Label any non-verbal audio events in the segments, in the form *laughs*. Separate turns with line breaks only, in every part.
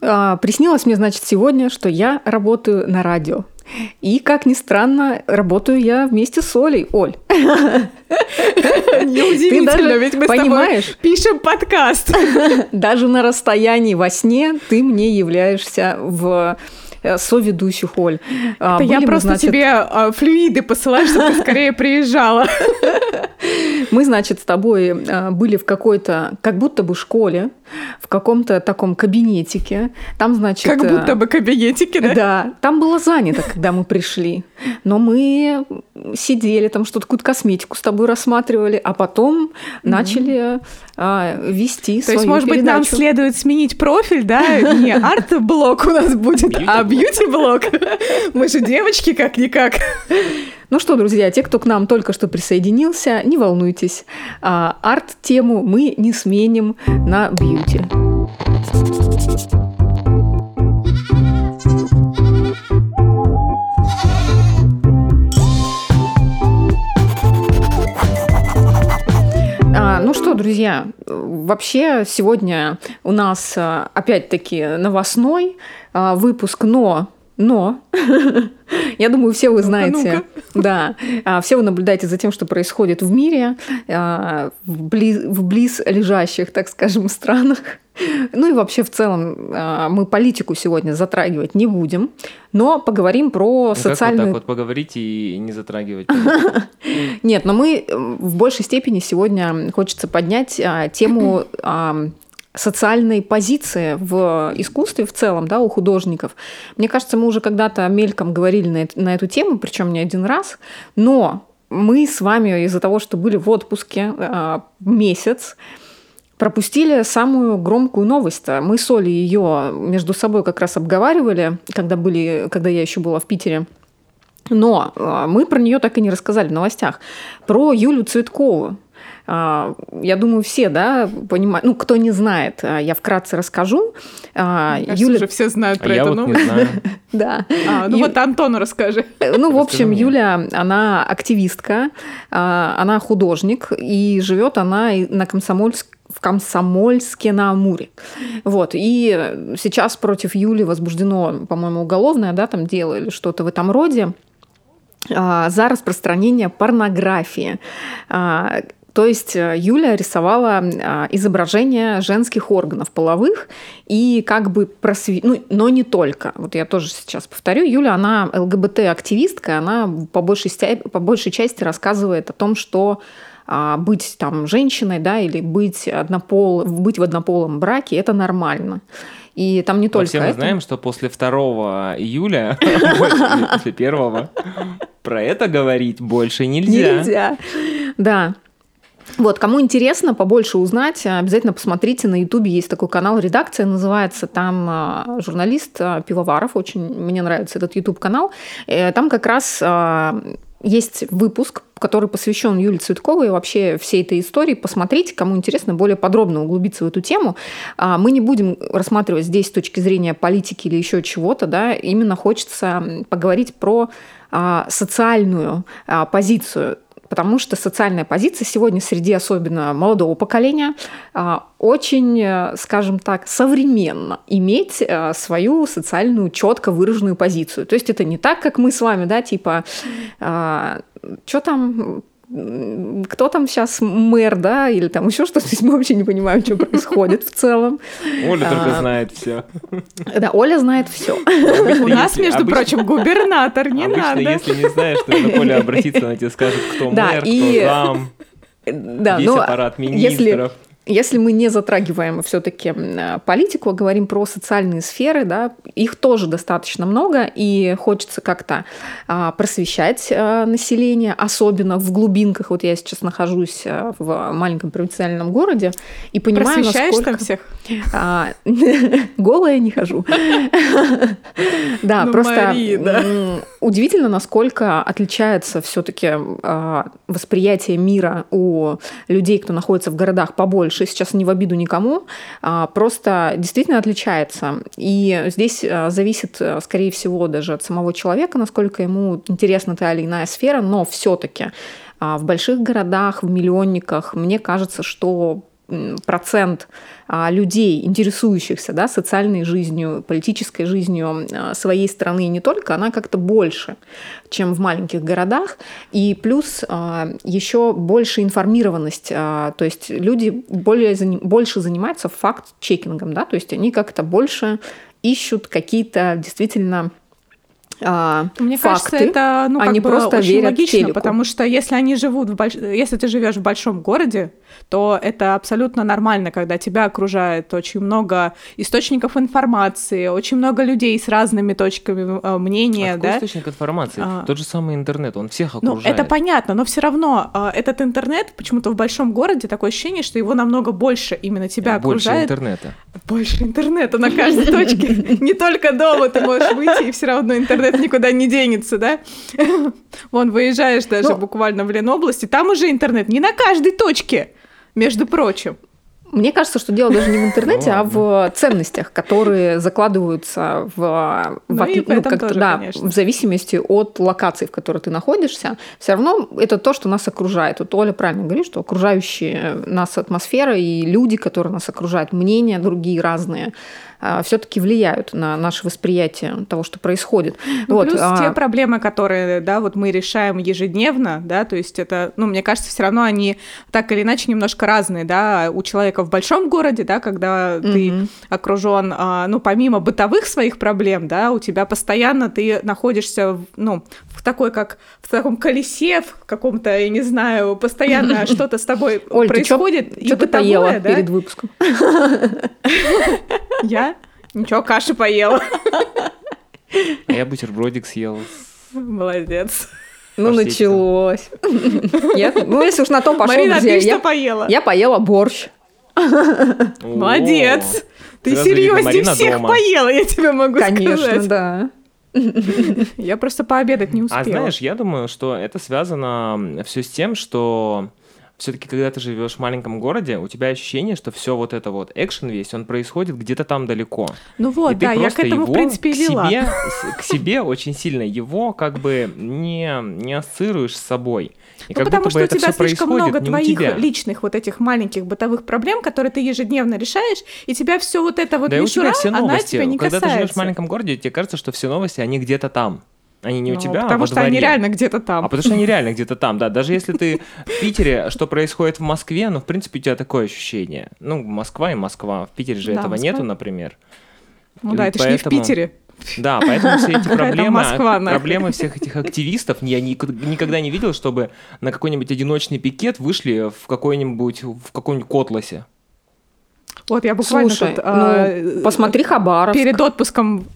А, приснилось мне, значит, сегодня, что я работаю на радио. И, как ни странно, работаю я вместе с Олей. Оль.
Неудивительно, ведь мы понимаешь, с тобой пишем подкаст. *laughs*
Даже на расстоянии во сне ты мне являешься в соведущих, Оль.
А, Это я просто значит... тебе а, флюиды посылаю, чтобы ты скорее приезжала. *laughs*
Мы, значит, с тобой а, были в какой-то, как будто бы школе, в каком-то таком кабинетике. Там, значит...
Как будто бы кабинетике, да? *laughs*
Да. Там было занято, когда мы пришли. Но мы сидели, там что-то, какую-то косметику с тобой рассматривали, а потом mm-hmm. начали а, вести
То
свою
есть, может
передачу.
быть, нам следует сменить профиль, да? Не *laughs* арт-блок у нас будет, а бьюти-блок. Мы же девочки как-никак.
Ну что, друзья, те, кто к нам только что присоединился, не волнуйтесь. А, арт-тему мы не сменим на бьюти. А, ну что, друзья, вообще сегодня у нас а, опять-таки новостной а, выпуск, но но *laughs* я думаю, все вы знаете, да, а, все вы наблюдаете за тем, что происходит в мире, а, в близ, в близ лежащих, так скажем, *laughs* странах. Ну и вообще в целом а, мы политику сегодня затрагивать не будем, но поговорим про ну, социальную...
Как вот так вот поговорить и не затрагивать? *laughs*
Нет, но мы в большей степени сегодня хочется поднять тему социальной позиции в искусстве в целом, да, у художников. Мне кажется, мы уже когда-то мельком говорили на, на эту тему, причем не один раз, но мы с вами из-за того, что были в отпуске э, месяц, пропустили самую громкую новость. Мы с Олей ее между собой как раз обговаривали, когда, были, когда я еще была в Питере. Но мы про нее так и не рассказали в новостях. Про Юлю Цветкову. А, я думаю, все, да, понимают. Ну, кто не знает, а, я вкратце расскажу.
А, Юля... уже все знают про
а
это.
Я вот не знаю. *laughs*
Да.
А, ну Ю... вот Антону расскажи.
Ну, в общем, Юля, она активистка, она художник, и живет она на Комсомольск в Комсомольске на Амуре. Вот. И сейчас против Юли возбуждено, по-моему, уголовное да, там дело или что-то в этом роде за распространение порнографии. То есть э, Юля рисовала а, изображения женских органов половых и как бы просвет... ну, но не только. Вот я тоже сейчас повторю. Юля, она ЛГБТ-активистка, она по большей, по большей части рассказывает о том, что а, быть там женщиной, да, или быть, однопол... быть в однополом браке – это нормально. И там не только
Все мы знаем, что после 2 июля, *laughs* после первого, про это говорить больше нельзя.
Нельзя, да. Вот, кому интересно побольше узнать, обязательно посмотрите на Ютубе есть такой канал «Редакция», называется там а, журналист а, Пивоваров, очень мне нравится этот Ютуб канал. Э, там как раз а, есть выпуск, который посвящен Юлии Цветковой и вообще всей этой истории. Посмотрите, кому интересно более подробно углубиться в эту тему. Мы не будем рассматривать здесь с точки зрения политики или еще чего-то, да, именно хочется поговорить про социальную позицию потому что социальная позиция сегодня среди особенно молодого поколения а, очень, э, скажем так, современно иметь э, свою социальную четко выраженную позицию. То есть это не так, как мы с вами, да, типа, а, что там кто там сейчас мэр, да, или там еще что-то, *laughs* мы вообще не понимаем, что происходит в целом.
Оля только а, знает все.
Да, Оля знает все. *laughs*
У нас, между прочим, губернатор, не надо.
если не знаешь, то Оля обратиться, она тебе скажет, кто мэр, кто зам, *laughs* весь аппарат министров.
Если мы не затрагиваем все-таки политику, а говорим про социальные сферы, да, их тоже достаточно много, и хочется как-то а, просвещать а, население, особенно в глубинках. Вот я сейчас нахожусь а, в маленьком провинциальном городе и понимаю,
Просвещаешь
насколько...
там всех?
А, *laughs* голая не хожу. Да, ну, просто удивительно, насколько отличается все-таки восприятие мира у людей, кто находится в городах побольше, больше, сейчас не в обиду никому, а, просто действительно отличается. И здесь а, зависит, а, скорее всего, даже от самого человека, насколько ему интересна та или иная сфера, но все-таки в больших городах, в миллионниках, мне кажется, что процент людей, интересующихся да, социальной жизнью, политической жизнью а, своей страны и не только, она как-то больше, чем в маленьких городах. И плюс а, еще больше информированность. То есть люди более, больше занимаются факт-чекингом, да, то есть они как-то больше ищут какие-то действительно а,
Мне
факты,
кажется, это ну, как
они
бы
просто
очень
верят
логично,
телеку.
потому что если они живут в больш... если ты живешь в большом городе, то это абсолютно нормально, когда тебя окружает очень много источников информации, очень много людей с разными точками э, мнения,
А какой
да.
источник информации?
А.
Тот же самый интернет, он всех
Ну,
окружает.
это понятно, но все равно э, этот интернет почему-то в большом городе такое ощущение, что его намного больше именно тебя
Больше
окружает.
интернета.
Больше интернета на каждой *laughs* точке. Не только дома ты можешь выйти, и все равно интернет никуда не денется, да? *laughs* Вон, выезжаешь даже
Ну.
буквально в Ленобласти, там уже интернет не на каждой точке, между прочим.
Мне кажется, что дело даже не в интернете,
Ну
а в ценностях, которые закладываются в,
Ну
в
этом
как-то,
тоже,
да,
конечно.
в зависимости от локации, в которой ты находишься. Все равно это то, что нас окружает. Вот Оля правильно говорит, что окружающие нас атмосфера и люди, которые нас окружают, мнения другие разные, все-таки влияют на наше восприятие того, что происходит.
Ну,
вот,
плюс
а,
те проблемы, которые, да, вот мы решаем ежедневно, да, то есть это, ну, мне кажется, все равно они так или иначе немножко разные, да, у человека в большом городе, да, когда ты
Мгм.
окружен, а, ну, помимо бытовых своих проблем, да, у тебя постоянно ты находишься, ну, в такой, как в таком колесе, в каком-то, я не знаю, постоянно *laughs* что-то с тобой
Оль, ты
происходит.
Что ты поела
да?
перед выпуском? *laughs*
Я? Ничего, каши поела.
А я бутербродик съел.
Молодец.
Ну, началось. Я- Ну, если уж на то пошел,
Марина, а
друзья,
ты что
я-
поела?
я поела борщ.
Молодец. Ты серьезнее всех
дома.
поела, я тебе могу
Конечно,
сказать.
да.
Я просто пообедать не успела.
А знаешь, я думаю, что это связано все с тем, что все-таки, когда ты живешь в маленьком городе, у тебя ощущение, что все вот это вот экшен весь, он происходит где-то там далеко.
ну
И
вот,
ты
да, я к этому, в
его
принципе, и
к
вела.
себе, с- к себе очень сильно его как бы не, не ассоциируешь с собой. И
Ну, потому что у тебя слишком много твоих
тебя.
личных вот этих маленьких бытовых проблем, которые ты ежедневно решаешь, и тебя все вот это вот
да и
мишура,
все
она
новости.
тебя не
Когда
касается.
ты живешь в маленьком городе, тебе кажется, что все новости, они где-то там. Они не у
Ну,
тебя, а
потому
во
что они
дворе.
реально где-то там.
А потому что они реально где-то там, да. Даже если ты в Питере, что происходит в Москве, ну, в принципе, у тебя такое ощущение. Ну, Москва и Москва. В Питере же
Да,
этого
Москва.
нету, например.
ну да,
и
это же не в
поэтому-
Питере.
Да, поэтому все эти *laughs* проблемы,
Москва,
проблемы всех этих активистов, я ни- никогда не видел, чтобы на какой-нибудь одиночный пикет вышли в какой-нибудь, в каком-нибудь Котласе.
Вот я буквально
Слушай,
тут, а,
ну, посмотри Хабаровск.
перед отпуском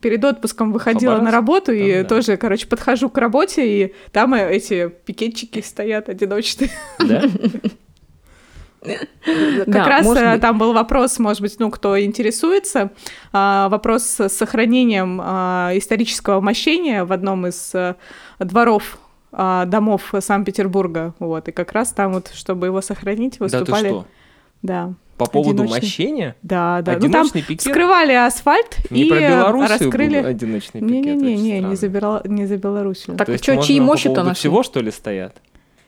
перед отпуском выходила на
Хабаровск?
работу и
Там, да.
тоже, короче, подхожу к работе, и там э, эти пикетчики стоят одиночные.
Да? *laughs*
Как
Да,
раз
может
э,
быть.
там был вопрос, может быть, ну, кто интересуется, а, вопрос с сохранением а, исторического мощения в одном из э, дворов а, домов Санкт-Петербурга, вот, и как раз там вот, чтобы его сохранить,
Да ты
выступали.
что?
Да,
По поводу
Одиночный.
мощения?
да, да. Ну, там
Одиночный пикет?
вскрывали асфальт
Не
и
про
э,
Белоруссию
раскрыли...
был одиночный пикет?
Не-не-не,
очень
не, не за, Бела- не за Белоруссию.
Так
То есть
чё,
можно
чьи мощи-то нашли?
всего, что ли, стоят?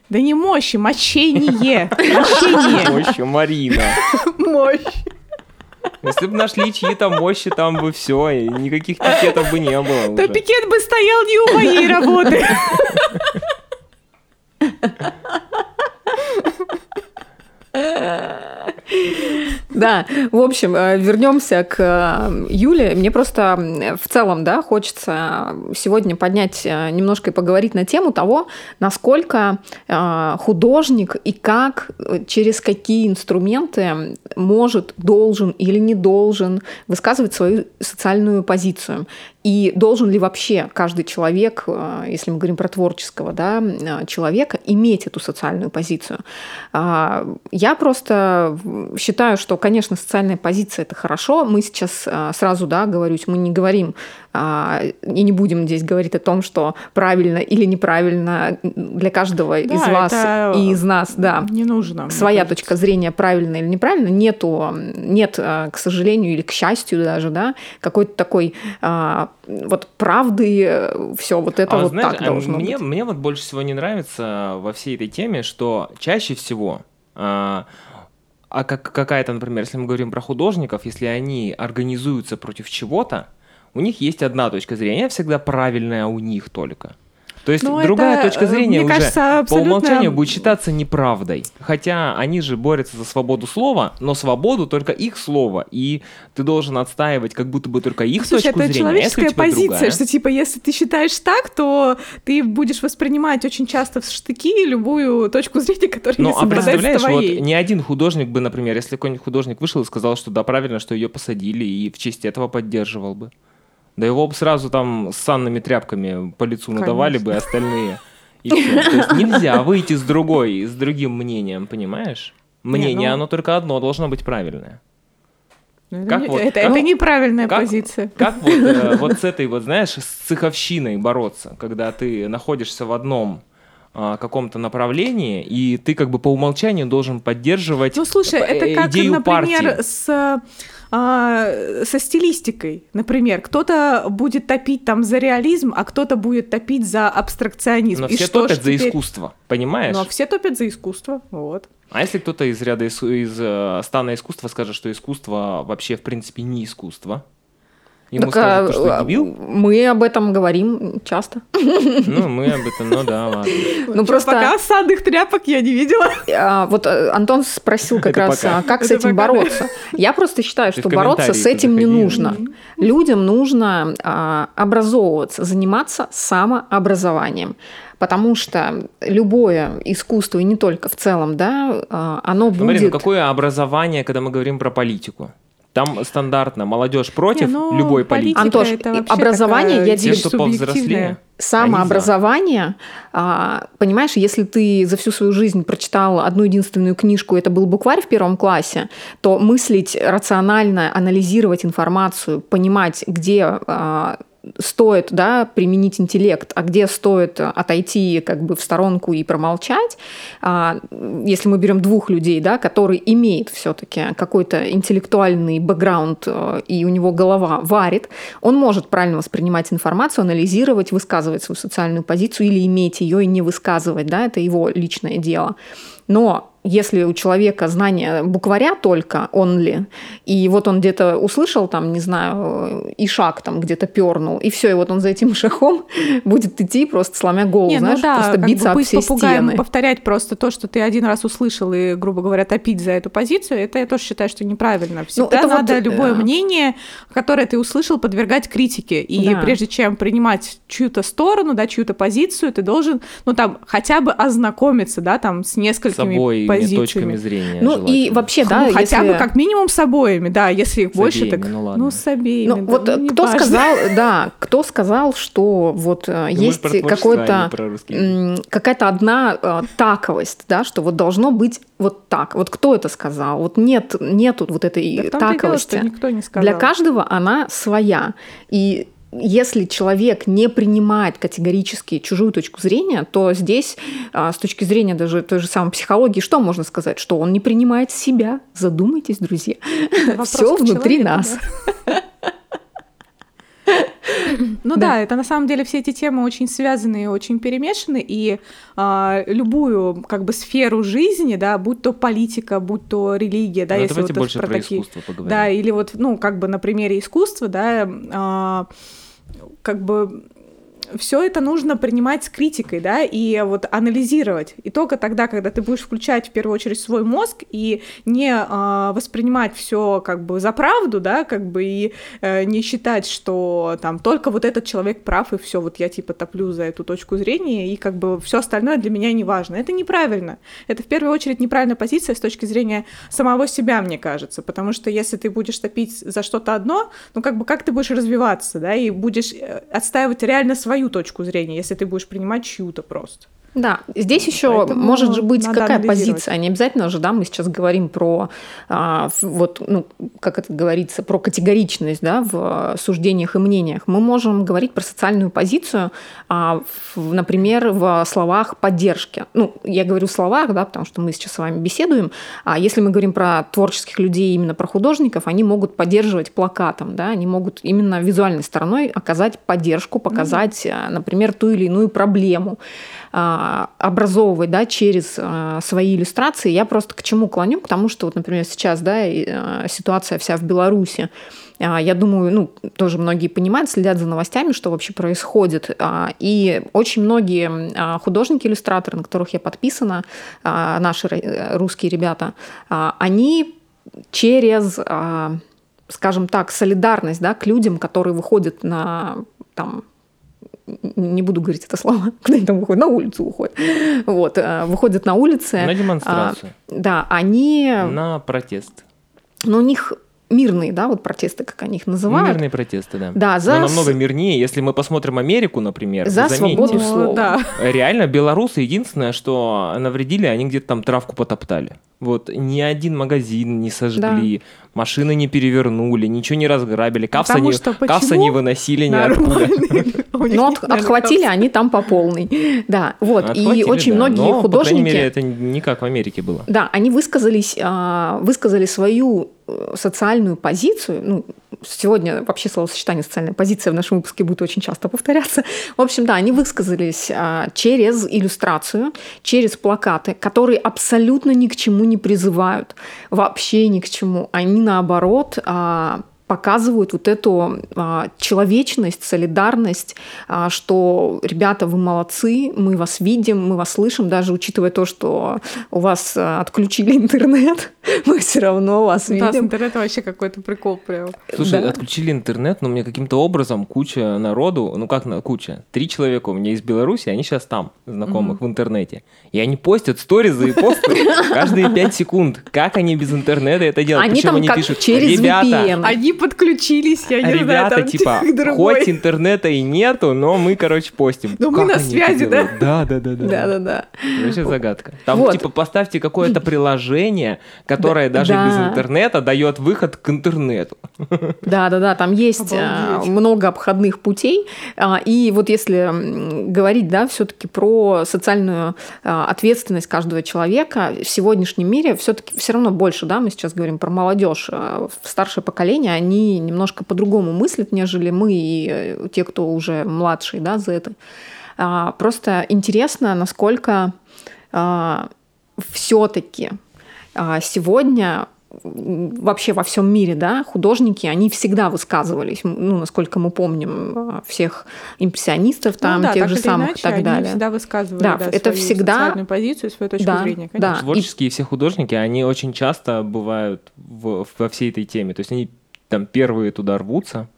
Да не мощи, мощение. *laughs* Мощение.
Мощи, Марина.
Мощь.
Если бы нашли чьи-то мощи, там бы все, и никаких пикетов бы не было
Да пикет бы стоял не у моей работы. *laughs*
Да, в общем, э, вернемся к э, Юле. Мне просто в целом, да, хочется сегодня поднять э, немножко и поговорить на тему того, насколько художник и как, через какие инструменты может, должен или не должен высказывать свою социальную позицию. И должен ли вообще каждый человек, э, если мы говорим про творческого да, э, человека, иметь эту социальную позицию? А, Я просто считаю, что, конечно, социальная позиция это хорошо. Мы сейчас а, сразу, да, говорюсь, мы не говорим а, и не будем здесь говорить о том, что правильно или неправильно для каждого
Да,
из вас и из нас, да.
Не нужно.
Своя
кажется.
точка зрения, правильно или неправильно, нету, нет, к сожалению или к счастью даже, да, какой-то такой а, вот правды, все вот это
А
вот
знаешь,
так должно
мне,
быть.
мне вот больше всего не нравится во всей этой теме, что чаще всего а, а как какая-то, например, если мы говорим про художников, если они организуются против чего-то, у них есть одна точка зрения, всегда правильная у них только. То есть
Ну,
другая
это,
точка зрения уже
кажется,
по
абсолютно-
умолчанию будет считаться неправдой. Хотя они же борются за свободу слова, но свободу только их слова. И ты должен отстаивать как будто бы только их
Слушай,
точку
это
зрения. а если
человеческая
тебя
позиция,
другая?
что типа, если ты считаешь так, то ты будешь воспринимать очень часто в штыки любую точку зрения, которая
Ну,
не
а
совпадает с
представляешь, вот
твоей.
ни один художник бы, например, если какой-нибудь художник вышел и сказал, что да, правильно, что ее посадили, и в честь этого поддерживал бы. Да его бы сразу там с санными тряпками по лицу надавали бы остальные. *laughs* И всё. То есть нельзя выйти с другой, с другим мнением, понимаешь? Мнение,
ну-
оно только одно должно быть правильное.
Ну, это
как
не-
вот-
это,
как-
это неправильная
как-
позиция.
Как вот, э, *laughs* вот с этой вот, знаешь, с цеховщиной бороться, когда ты находишься в одном а, каком-то направлении, и ты как бы по умолчанию должен поддерживать
Ну, слушай,
э,
это как,
идею
например,
партии.
с, а, со стилистикой. Например, кто-то будет топить там за реализм, а кто-то будет топить за абстракционизм.
Но
И
все
что
топят за
теперь?
искусство, понимаешь?
Но все топят за искусство, вот.
А если кто-то из ряда ис- из э, стана искусства скажет, что искусство вообще в принципе не искусство? Ему
Так,
скажут,
а,
ты что,
а,
дебил?
Мы об этом говорим часто.
Ну, мы об этом, ну да, ладно.
Ну, просто-
Пока санных тряпок я не видела.
А, Вот э, Антон спросил как раз, как с этим бороться. Я просто считаю, что бороться с этим не нужно. Людям нужно образовываться, заниматься самообразованием. Потому что любое искусство, и не только в целом, да, оно
Смотри, ну
будет...
какое образование, когда мы говорим про политику? Там стандартно молодежь против
Не, ну,
любой политики.
Антош, образование,
такая
я
Те,
тебе
что повзрослее.
Самообразование, а, понимаешь, если ты за всю свою жизнь прочитал одну единственную книжку, это был букварь в первом классе, то мыслить рационально, анализировать информацию, понимать, где а, стоит да, применить интеллект, а где стоит отойти как бы в сторонку и промолчать, а, если мы берем двух людей, да, который имеет все-таки какой-то интеллектуальный бэкграунд э, и у него голова варит, он может правильно воспринимать информацию, анализировать, высказывать свою социальную позицию или иметь ее и не высказывать, да, это его личное дело. Но если у человека знание букваря только, он ли, и вот он где-то услышал там, не знаю, и шаг там где-то пернул, и все, и вот он за этим *laughs* шагом будет идти просто сломя голову,
Не,
знаешь,
ну да,
просто
как бы
биться об все
попугаем,
стены.
повторять просто то, что ты один раз услышал, и, грубо говоря, топить за эту позицию, это я тоже считаю, что неправильно. Всегда
это вот,
надо любое
э,
мнение, которое ты услышал, подвергать критике. И
Да.
прежде чем принимать чью-то сторону, да, чью-то позицию, ты должен, ну, там, хотя бы ознакомиться, да, там, с
С
несколькими
обоими
позициями.
точками зрения.
Ну и вообще,
Ну,
да,
хотя
если-
бы как минимум с обоими, да, если их
С
больше,
обеими,
так,
ну ладно.
ну, с обеими.
Ну,
да,
вот
ну,
э, кто
важно.
сказал, да, кто сказал, что вот э,
Ну,
есть
а
какой-то какая-то одна э, таковость, да, что вот должно быть вот так. Вот кто это сказал? Вот нет, нету вот этой
Да дело,
таковости.
что никто не сказал.
Для каждого она своя. И если человек не принимает категорически чужую точку зрения, то здесь, а, с точки зрения даже той же самой психологии, что можно сказать? Что он не принимает себя. Задумайтесь, друзья. *laughs* Все внутри
человеку,
нас. *laughs* *laughs*
Ну
Да.
это на самом деле все эти темы очень связаны и очень перемешаны, и а, любую как бы сферу жизни, да, будь то политика, будь то религия, да,
Ну,
если вот
больше про
такие-
искусство поговорим.
Да, или вот, ну, как бы на примере искусства, да, а, как бы все это нужно принимать с критикой, да, и вот анализировать. И только тогда, когда ты будешь включать в первую очередь свой мозг и не а, воспринимать все как бы за правду, да, как бы и э, не считать, что там только вот этот человек прав и все, вот я типа топлю за эту точку зрения и как бы все остальное для меня не важно. Это неправильно. Это в первую очередь неправильная позиция с точки зрения самого себя, мне кажется, потому что если ты будешь топить за что-то одно, ну как бы как ты будешь развиваться, да, и будешь э, отстаивать реально свою точку зрения, если ты будешь принимать чью-то просто.
Да, здесь еще
Поэтому
может же быть какая позиция. Не обязательно же, да, мы сейчас говорим про а, вот, ну, как это говорится, про категоричность, да, в суждениях и мнениях. Мы можем говорить про социальную позицию, а, в- например, в словах поддержки. Ну, я говорю в словах, да, потому что мы сейчас с вами беседуем. А если мы говорим про творческих людей, именно про художников, они могут поддерживать плакатом, да, они могут именно визуальной стороной оказать поддержку, показать, а, например, ту или иную проблему. А, образовывать, да, через а, свои иллюстрации. Я просто к чему клоню? К тому, что вот, например, сейчас, да, а, ситуация вся в Беларуси, я думаю, ну, тоже многие понимают, следят за новостями, что вообще происходит. И очень многие а, художники-иллюстраторы, на которых я подписана, наши русские ребята, они через, скажем так, солидарность да, к людям, которые выходят на там, не буду говорить это слово, *laughs* куда они там выходят, на улицу выходят. Вот, выходят на улицы.
На демонстрацию.
Да, они...
На протест.
Но у них мирные, да, вот протесты, как они их называют.
Мирные протесты, да.
Да, за...
Но намного мирнее, если мы посмотрим Америку, например.
За свободу слова.
Да.
Реально, белорусы единственное, что навредили, они где-то там травку потоптали. Вот ни один магазин не сожгли, да. Машины не перевернули, ничего не разграбили, капса, не, капса не выносили
ниоткуда. Но *laughs* отхватили они там по полной. Да, вот. И очень многие художники... по крайней
мере, это не как в Америке было.
Да, они высказались, а, высказали свою э, социальную позицию, ну, сегодня вообще словосочетание «социальная позиция» в нашем выпуске будет очень часто повторяться. В общем, да, они высказались а, через иллюстрацию, через плакаты, которые абсолютно ни к чему не призывают, вообще ни к чему. Они, наоборот, а, показывают вот эту а, человечность, солидарность, а, что, ребята, вы молодцы, мы вас видим, мы вас слышим, даже учитывая то, что у вас а, отключили интернет, *laughs* мы все равно вас видим. Да, с
интернетом вообще какой-то прикол прям.
Слушай, да. отключили интернет, но мне каким-то образом куча народу, ну как на куча, три человека у меня из Беларуси, они сейчас там, знакомых, mm-hmm. в интернете. И они постят сторизы и посты *laughs* каждые пять секунд. Как они без интернета это делают?
Они Почему там они как пишут? через VPN.
Они подключились, я не
Ребята,
знаю, там
типа, *laughs* хоть интернета и нету, но мы, короче, постим.
Но мы на связи, да?
Да, да, да, да.
Да, да, да.
Вообще загадка. Там, вот. типа, поставьте какое-то приложение, которое даже без интернета дает выход к интернету.
Да, да, да, там есть а, много обходных путей. А, и вот если говорить, да, все-таки про социальную а, ответственность каждого человека, в сегодняшнем мире все-таки все равно больше, да, мы сейчас говорим про молодежь, старшее поколение, они немножко по-другому мыслят, нежели мы и э, те, кто уже младший, да, за это. Просто интересно, насколько все-таки сегодня вообще во всем мире, да, художники, они всегда высказывались, ну, насколько мы помним, всех импрессионистов ну там, ну, да, тех же самых иначе, и так далее. Они
всегда высказывали, да, да это всегда позицию, свою точку да, зрения, конечно.
Да. Творческие и... все художники, они очень часто бывают в, во всей этой теме, то есть они там первые туда рвутся,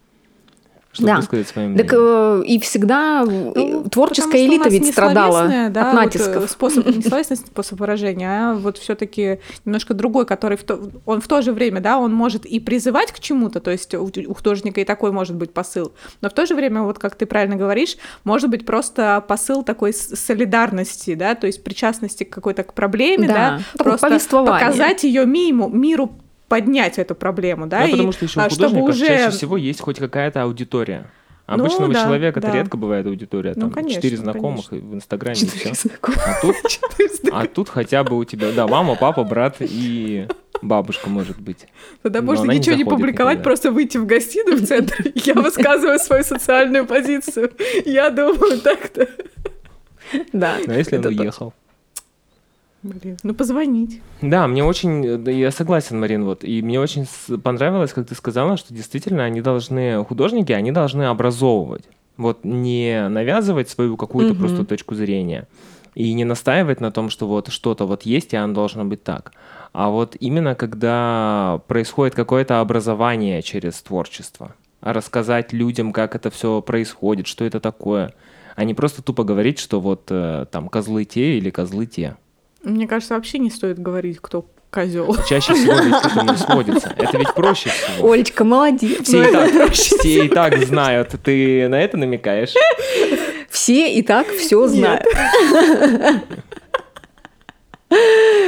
чтобы да. высказать свое мнение.
Так э, и всегда ну, творческая элита ведь страдала да, от натисков. Вот,
э, способ, не *laughs* словесный способ выражения, а вот все таки немножко другой, который в то, он в то же время, да, он может и призывать к чему-то, то есть у, у художника и такой может быть посыл, но в то же время, вот как ты правильно говоришь, может быть просто посыл такой солидарности, да, то есть причастности к какой-то проблеме, да,
да просто
показать ее миру, миру поднять эту проблему, да,
да и, потому что еще у а, художников уже... чаще всего есть хоть какая-то аудитория. Ну Обычного ну, да, человека да. это редко бывает аудитория, ну, там ну, четыре знакомых конечно. в Инстаграме и все. А тут, *laughs* а тут хотя бы у тебя, да, мама, папа, брат и бабушка может быть.
Тогда можно ничего не, не публиковать, никогда. просто выйти в гостиную в центре. *laughs* Я высказываю свою социальную позицию. Я думаю так-то. *laughs*
Да.
Но если он уехал?
Блин, ну позвонить.
Да, мне очень, я согласен, Марин, вот, и мне очень понравилось, как ты сказала, что действительно они должны, художники, они должны образовывать, вот не навязывать свою какую-то угу. просто точку зрения и не настаивать на том, что вот что-то вот есть, и оно должно быть так. А вот именно когда происходит какое-то образование через творчество, рассказать людям, как это все происходит, что это такое, а не просто тупо говорить, что вот э, там козлы те или козлы те.
Мне кажется, вообще не стоит говорить, кто козел.
Чаще всего ведь к этому сводится. Это ведь проще всего.
Олечка, молодец.
Все, и так, все и так знают. Ты на это намекаешь?
Все и так все знают.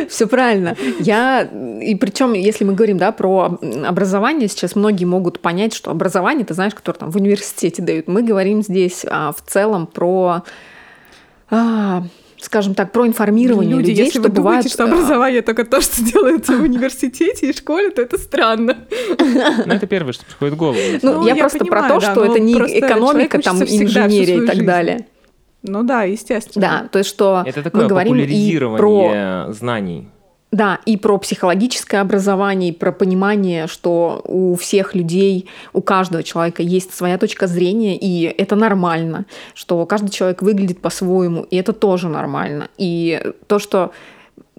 Все правильно. Я и причем, если мы говорим, да, про образование, сейчас многие могут понять, что образование, ты знаешь, которое там в университете дают. Мы говорим здесь а, в целом про а, скажем так, про информирование Люди, людей,
если
что
вы
бывает...
думаете, что образование только то, что делается в *laughs* университете и школе, то это странно.
Ну, это первое, что приходит в голову.
Ну, я просто про то, что это не экономика, там, инженерия и так далее.
Ну да, естественно.
Да, то есть что
Это такое
мы говорим и
популяризирование
про
знаний.
Да, и про психологическое образование, и про понимание, что у всех людей, у каждого человека есть своя точка зрения, и это нормально, что каждый человек выглядит по-своему, и это тоже нормально. И то, что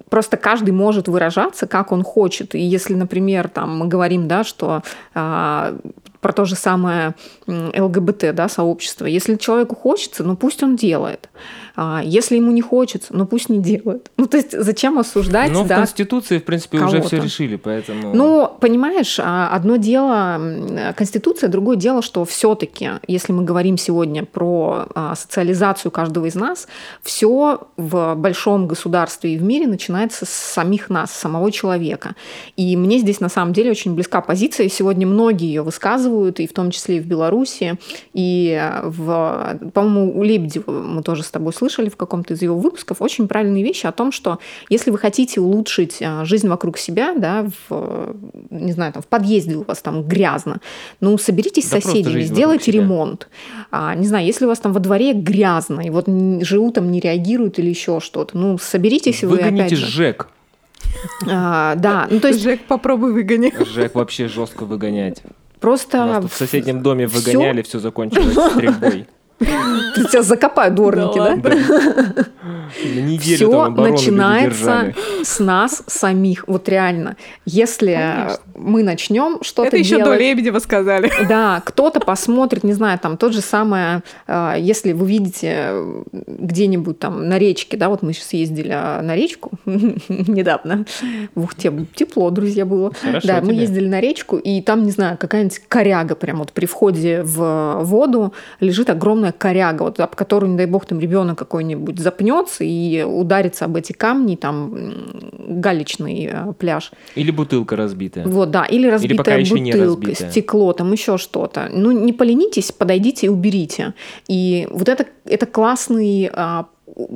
просто каждый может выражаться, как он хочет. И если, например, там мы говорим, да, что а, про то же самое ЛГБТ, да, сообщество, если человеку хочется, ну пусть он делает. А если ему не хочется, ну пусть не делают. Ну, то есть зачем осуждать?
Ну,
да,
в Конституции, в принципе, уже все решили, поэтому...
Ну, понимаешь, а, одно дело Конституция, другое дело, что все-таки, если мы говорим сегодня про а, социализацию каждого из нас, все в большом государстве и в мире начинается с самих нас, с самого человека. И мне здесь на самом деле очень близка позиция, и сегодня многие ее высказывают, и в том числе и в Беларуси, и в, по-моему, у Лебедева мы тоже с тобой слышали в каком-то из его выпусков очень правильные вещи о том, что если вы хотите улучшить а, жизнь вокруг себя, да, в, не знаю, там, в подъезде у вас там грязно, ну, соберитесь да с соседями, сделайте ремонт. А, не знаю, если у вас там во дворе грязно, и вот живут там не реагируют или еще что-то, ну, соберитесь
вы
опять же.
ЖЭК.
А, да, ну то есть...
Жек, попробуй выгони.
Жек вообще жестко выгонять.
Просто...
Нас тут в соседнем доме выгоняли, все закончилось стрельбой.
Тебя закопают дворники, да? Все начинается с нас самих. Вот реально. Если мы начнем что-то делать...
Это еще до Лебедева сказали. *laughs*
Да, кто-то посмотрит, не знаю, там тот же самое, э, если вы видите где-нибудь там на речке, да, вот мы сейчас ездили а, на речку *laughs* недавно. Ух, тепло, друзья, было. Да, мы ездили на речку, и там, не знаю, какая-нибудь коряга прям вот при входе в воду лежит огромная коряга, вот, об которую, не дай бог, там ребенок какой-нибудь запнется и ударится об эти камни, там галечный э, пляж.
Или бутылка разбитая.
Вот, да, или разбитая или бутылка, разбитая. стекло, там еще что-то. Ну, не поленитесь, подойдите и уберите. И вот это, это классный а,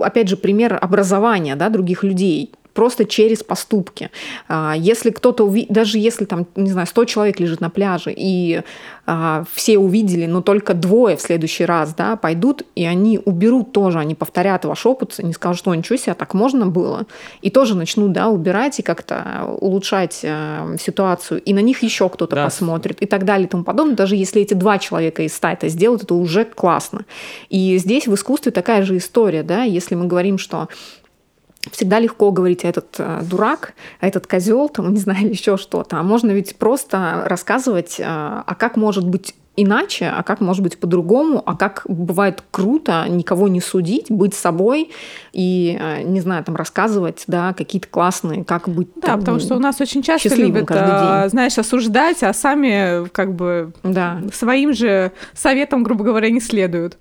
опять же, пример образования да, других людей просто через поступки. А, если кто-то, уви... даже если там, не знаю, 100 человек лежит на пляже, и а, все увидели, но только двое в следующий раз, да, пойдут, и они уберут тоже, они повторят ваш опыт, они скажут, что ничего себе, так можно было, и тоже начнут, да, убирать и как-то улучшать э, ситуацию, и на них еще кто-то да. посмотрит, и так далее и тому подобное. Даже если эти два человека из ста это сделают, это уже классно. И здесь в искусстве такая же история, да, если мы говорим, что всегда легко говорить, а этот э, дурак, а этот козел, там, *laughs* не знаю, или еще что-то. А можно ведь просто рассказывать, э, а как может быть иначе, а как может быть по-другому, а как бывает круто никого не судить, быть собой и, э, не знаю, там рассказывать, да, какие-то классные, как быть
Да, там, потому что у нас очень часто любят, а, знаешь, осуждать, а сами как бы да. своим же советам, грубо говоря, не следуют.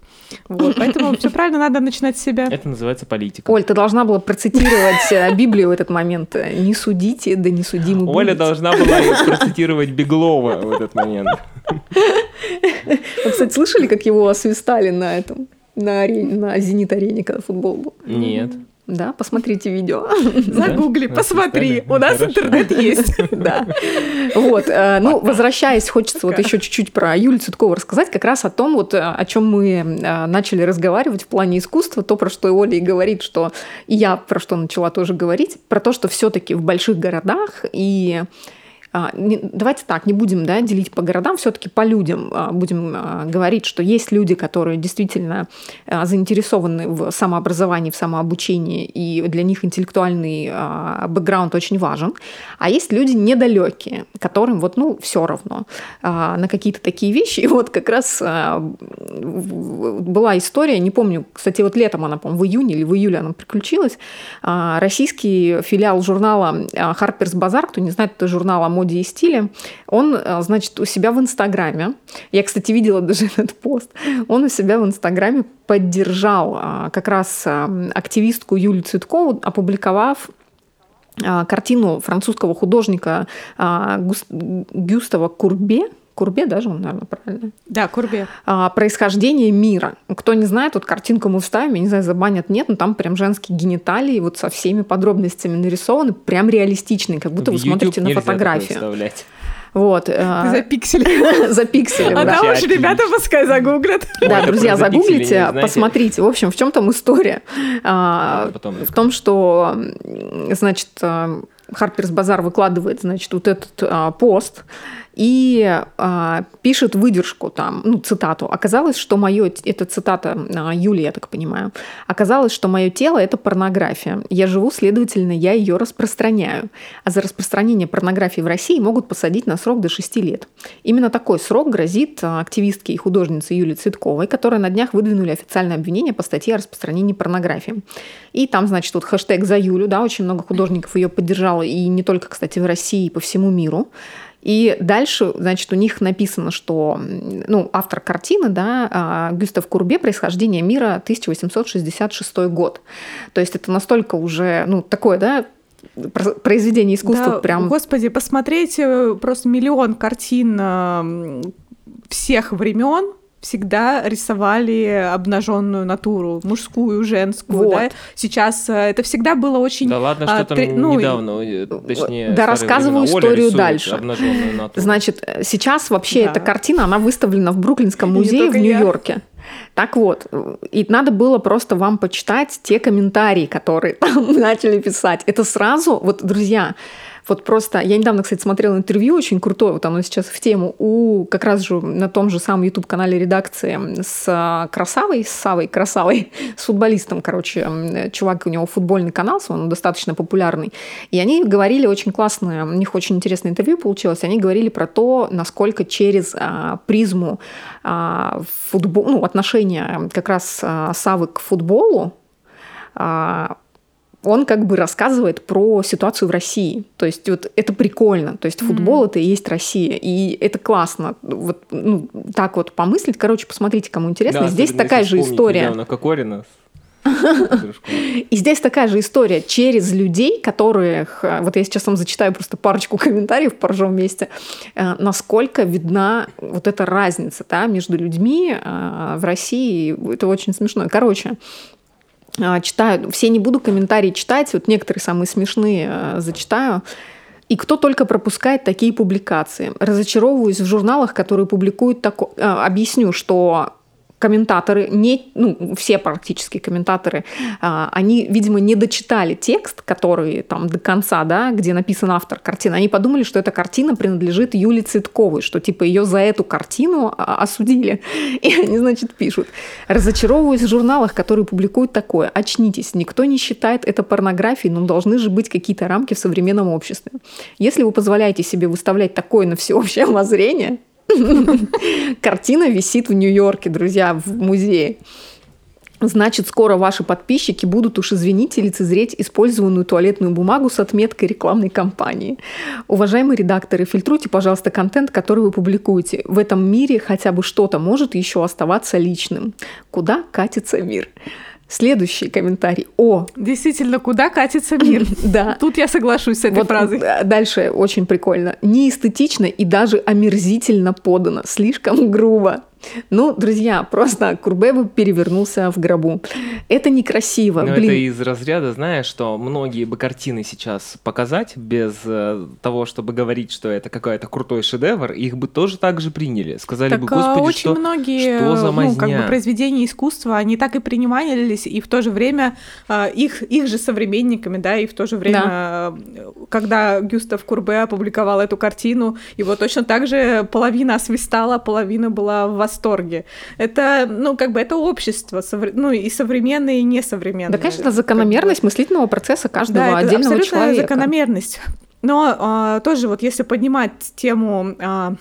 Вот, поэтому все правильно, надо начинать с себя.
Это называется политика.
Оль, ты должна была процитировать э, Библию в этот момент. Не судите, да не судимы
Оля должна была процитировать Беглова в этот момент.
Вы, *laughs* кстати, слышали, как его освистали на этом? На, арене, на «Зенит-арене», когда футбол был?
Нет.
Да, посмотрите видео.
Загугли, посмотри. У нас интернет есть. *laughs*
Да. Вот. Э, ну, возвращаясь, хочется вот еще чуть-чуть про Юлию Цветкову рассказать, как раз о том, вот, э, о чем мы э, начали разговаривать в плане искусства, то, про что Оля и говорит, что и я про что начала тоже говорить, про то, что все-таки в больших городах и а, давайте так, не будем да, делить по городам, все-таки по людям а, будем а, говорить, что есть люди, которые действительно заинтересованы в самообразовании, в самообучении, и для них интеллектуальный бэкграунд очень важен. А есть люди недалекие, которым вот, ну, все равно на какие-то такие вещи. И вот как раз была история, не помню, кстати, вот летом она, по-моему, в июне или в июле она приключилась, российский филиал журнала Harper's Bazaar, кто не знает, это журнал о моде моде и стиле, он, э, значит, у себя в Инстаграме, я, кстати, видела даже *laughs* этот пост, он у себя в Инстаграме поддержал а, как раз а, активистку Юлию Цветкову, опубликовав а, картину французского художника Гюстава Курбе, Курбе даже он, наверное, правильно?
Да, Курбе.
А, происхождение мира. Кто не знает, вот картинку мы вставим, я не знаю, забанят, нет, но там прям женские гениталии вот со всеми подробностями нарисованы, прям реалистичные, как будто В вы смотрите на фотографию. Вот.
Ты запиксели.
Запиксели,
А *laughs* там уж ребята пускай загуглят. *laughs*
Да, друзья, загуглите, посмотрите. В общем, в чем там история? А,
Потом
В том, что, значит, а, Харперс Базар выкладывает, значит, вот этот а, пост и а, пишет выдержку там, ну, цитату. Оказалось, что мое, это цитата а, Юли, я так понимаю, оказалось, что мое тело – это порнография. Я живу, следовательно, я ее распространяю. А за распространение порнографии в России могут посадить на срок до 6 лет. Именно такой срок грозит а, активистке и художнице Юлии Цветковой, которая на днях выдвинули официальное обвинение по статье о распространении порнографии. И там, значит, вот хэштег за Юлю, да, очень много художников ее поддержало, и не только, кстати, в России, и по всему миру. И дальше, значит, у них написано, что ну, автор картины, да, а, Гюстав Курбе «Происхождение мира», 1866 год. То есть это настолько уже, ну, такое, да, про- произведение искусства
Да,
прям...
Господи, посмотреть э, просто миллион картин всех времен всегда рисовали обнаженную натуру, мужскую, женскую.
Вот.
Да? Сейчас э, это всегда было очень...
Да ладно,
а,
что там
тре- ну,
недавно, э, точнее...
да, рассказываю
времена.
Историю дальше. Значит, э, сейчас вообще
Да.
эта картина, она выставлена в Бруклинском музее в. Нью-Йорке. Так вот, и надо было просто вам почитать те комментарии, которые *laughs* там начали писать. Это сразу, вот, друзья, вот просто, я недавно, кстати, смотрела интервью очень крутое, вот оно сейчас в тему, у как раз же на том же самом YouTube-канале редакции с а, Красавой, с Савой Красавой, *laughs* с футболистом, короче, чувак, у него футбольный канал, он достаточно популярный. И они говорили очень классное, у них очень интересное интервью получилось, они говорили про то, насколько через а, призму а, футбол, ну, отношения как раз а, Савы к футболу, а, он как бы рассказывает про ситуацию в России. То есть вот это прикольно. То есть футбол это и есть Россия. И это классно. Вот ну, так вот помыслить. Короче, посмотрите, кому интересно.
Да,
Здесь такая же история.
недавно Кокорина. *laughs*
И здесь такая же история через людей, которых... э, Вот я сейчас вам зачитаю просто парочку *laughs* комментариев по ржем вместе. э, Насколько видна вот эта разница да, между людьми э, в России. Это очень смешно. Короче, читаю. Все не буду комментарии читать. Вот некоторые самые смешные э, зачитаю. И кто только пропускает такие публикации. Разочаровываюсь в журналах, которые публикуют такое. Объясню, что комментаторы, не, ну, все практически комментаторы, а, они, видимо, не дочитали текст, который там до конца, да, где написан автор картины. Они подумали, что эта картина принадлежит Юле Цветковой, что типа ее за эту картину а, осудили. И они, значит, пишут. Разочаровываюсь в журналах, которые публикуют такое. Очнитесь, никто не считает это порнографией, но должны же быть какие-то рамки в современном обществе. Если вы позволяете себе выставлять такое на всеобщее *laughs* обозрение, *laughs* Картина висит в Нью-Йорке, друзья, в музее. Значит, скоро ваши подписчики будут, уж извините, лицезреть использованную туалетную бумагу с отметкой рекламной кампании. Уважаемые редакторы, фильтруйте, пожалуйста, контент, который вы публикуете. В этом мире хотя бы что-то может еще оставаться личным. Куда катится мир? Следующий комментарий. О,
Действительно, куда катится мир? *laughs*
да.
Тут я соглашусь с этой
Вот
фразой.
дальше очень прикольно. Неэстетично и даже омерзительно подано. Слишком грубо. Ну, друзья, просто Курбе бы перевернулся в гробу. Это некрасиво.
Но
Блин,
это из разряда, знаешь, что многие бы картины сейчас показать без э, того, чтобы говорить, что это какой-то крутой шедевр, их бы тоже так же приняли. Сказали
Так
бы,
а,
господи,
очень
что,
многие
что за
ну, как бы
мазня?»
произведения искусства, они так и принимались, и в то же время а, их, их же современниками, да, и в то же время, а, когда Гюстав Курбе опубликовал эту картину, его точно так же половина освистала, половина была в восторге. Это, ну, как бы это общество, ну, и современное, и несовременное.
да, конечно,
Как бы.
закономерность мыслительного процесса каждого
Да, это
отдельного
абсолютная
человека.
закономерность. Но а, тоже вот если поднимать тему а,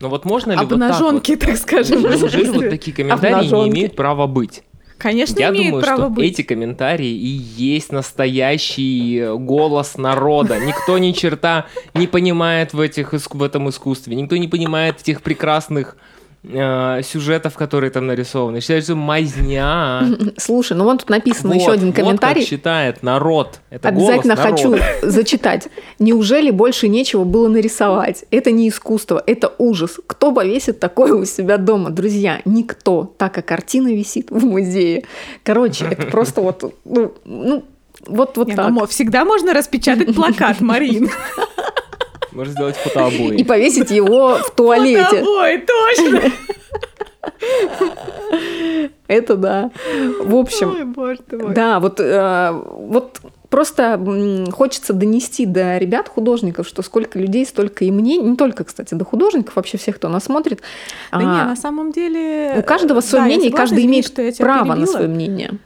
Ну вот можно ли
обнаженки,
вот так,
так
вот?
скажем,
Неужели вот такие комментарии не
Обнажёнки.
имеют права быть?
конечно,
Я
имеет
думаю,
право
что
быть.
эти комментарии и есть настоящий голос народа. Никто ни черта не понимает в, этих, в этом искусстве. Никто не понимает этих прекрасных э, сюжетов, которые там нарисованы. Считают, что мазня. *laughs*
Слушай, ну вот тут написано
Вот,
еще один
вот как
комментарий.
считает народ. Это
Обязательно
голос
хочу *laughs* зачитать. Неужели больше нечего было нарисовать? Это не искусство, это ужас. Кто повесит такое у себя дома? Друзья, никто. Так как картина висит в музее. Короче, это *laughs* просто вот, ну, ну вот, вот
Не,
так.
ну, всегда можно распечатать плакат, Марин.
Можно сделать фотообои.
И повесить его в туалете.
Фотообои, точно!
Это да. В общем,
Ой, боже ты мой.
да, вот, э, вот просто хочется донести до ребят, художников, что сколько людей, столько и мнений, не только, кстати, до художников, вообще всех, кто нас смотрит.
Да
А,
не, на самом деле...
у каждого свое
да,
мнение, и каждый
извини,
имеет
что я тебя
право на
перебила.
свое мнение.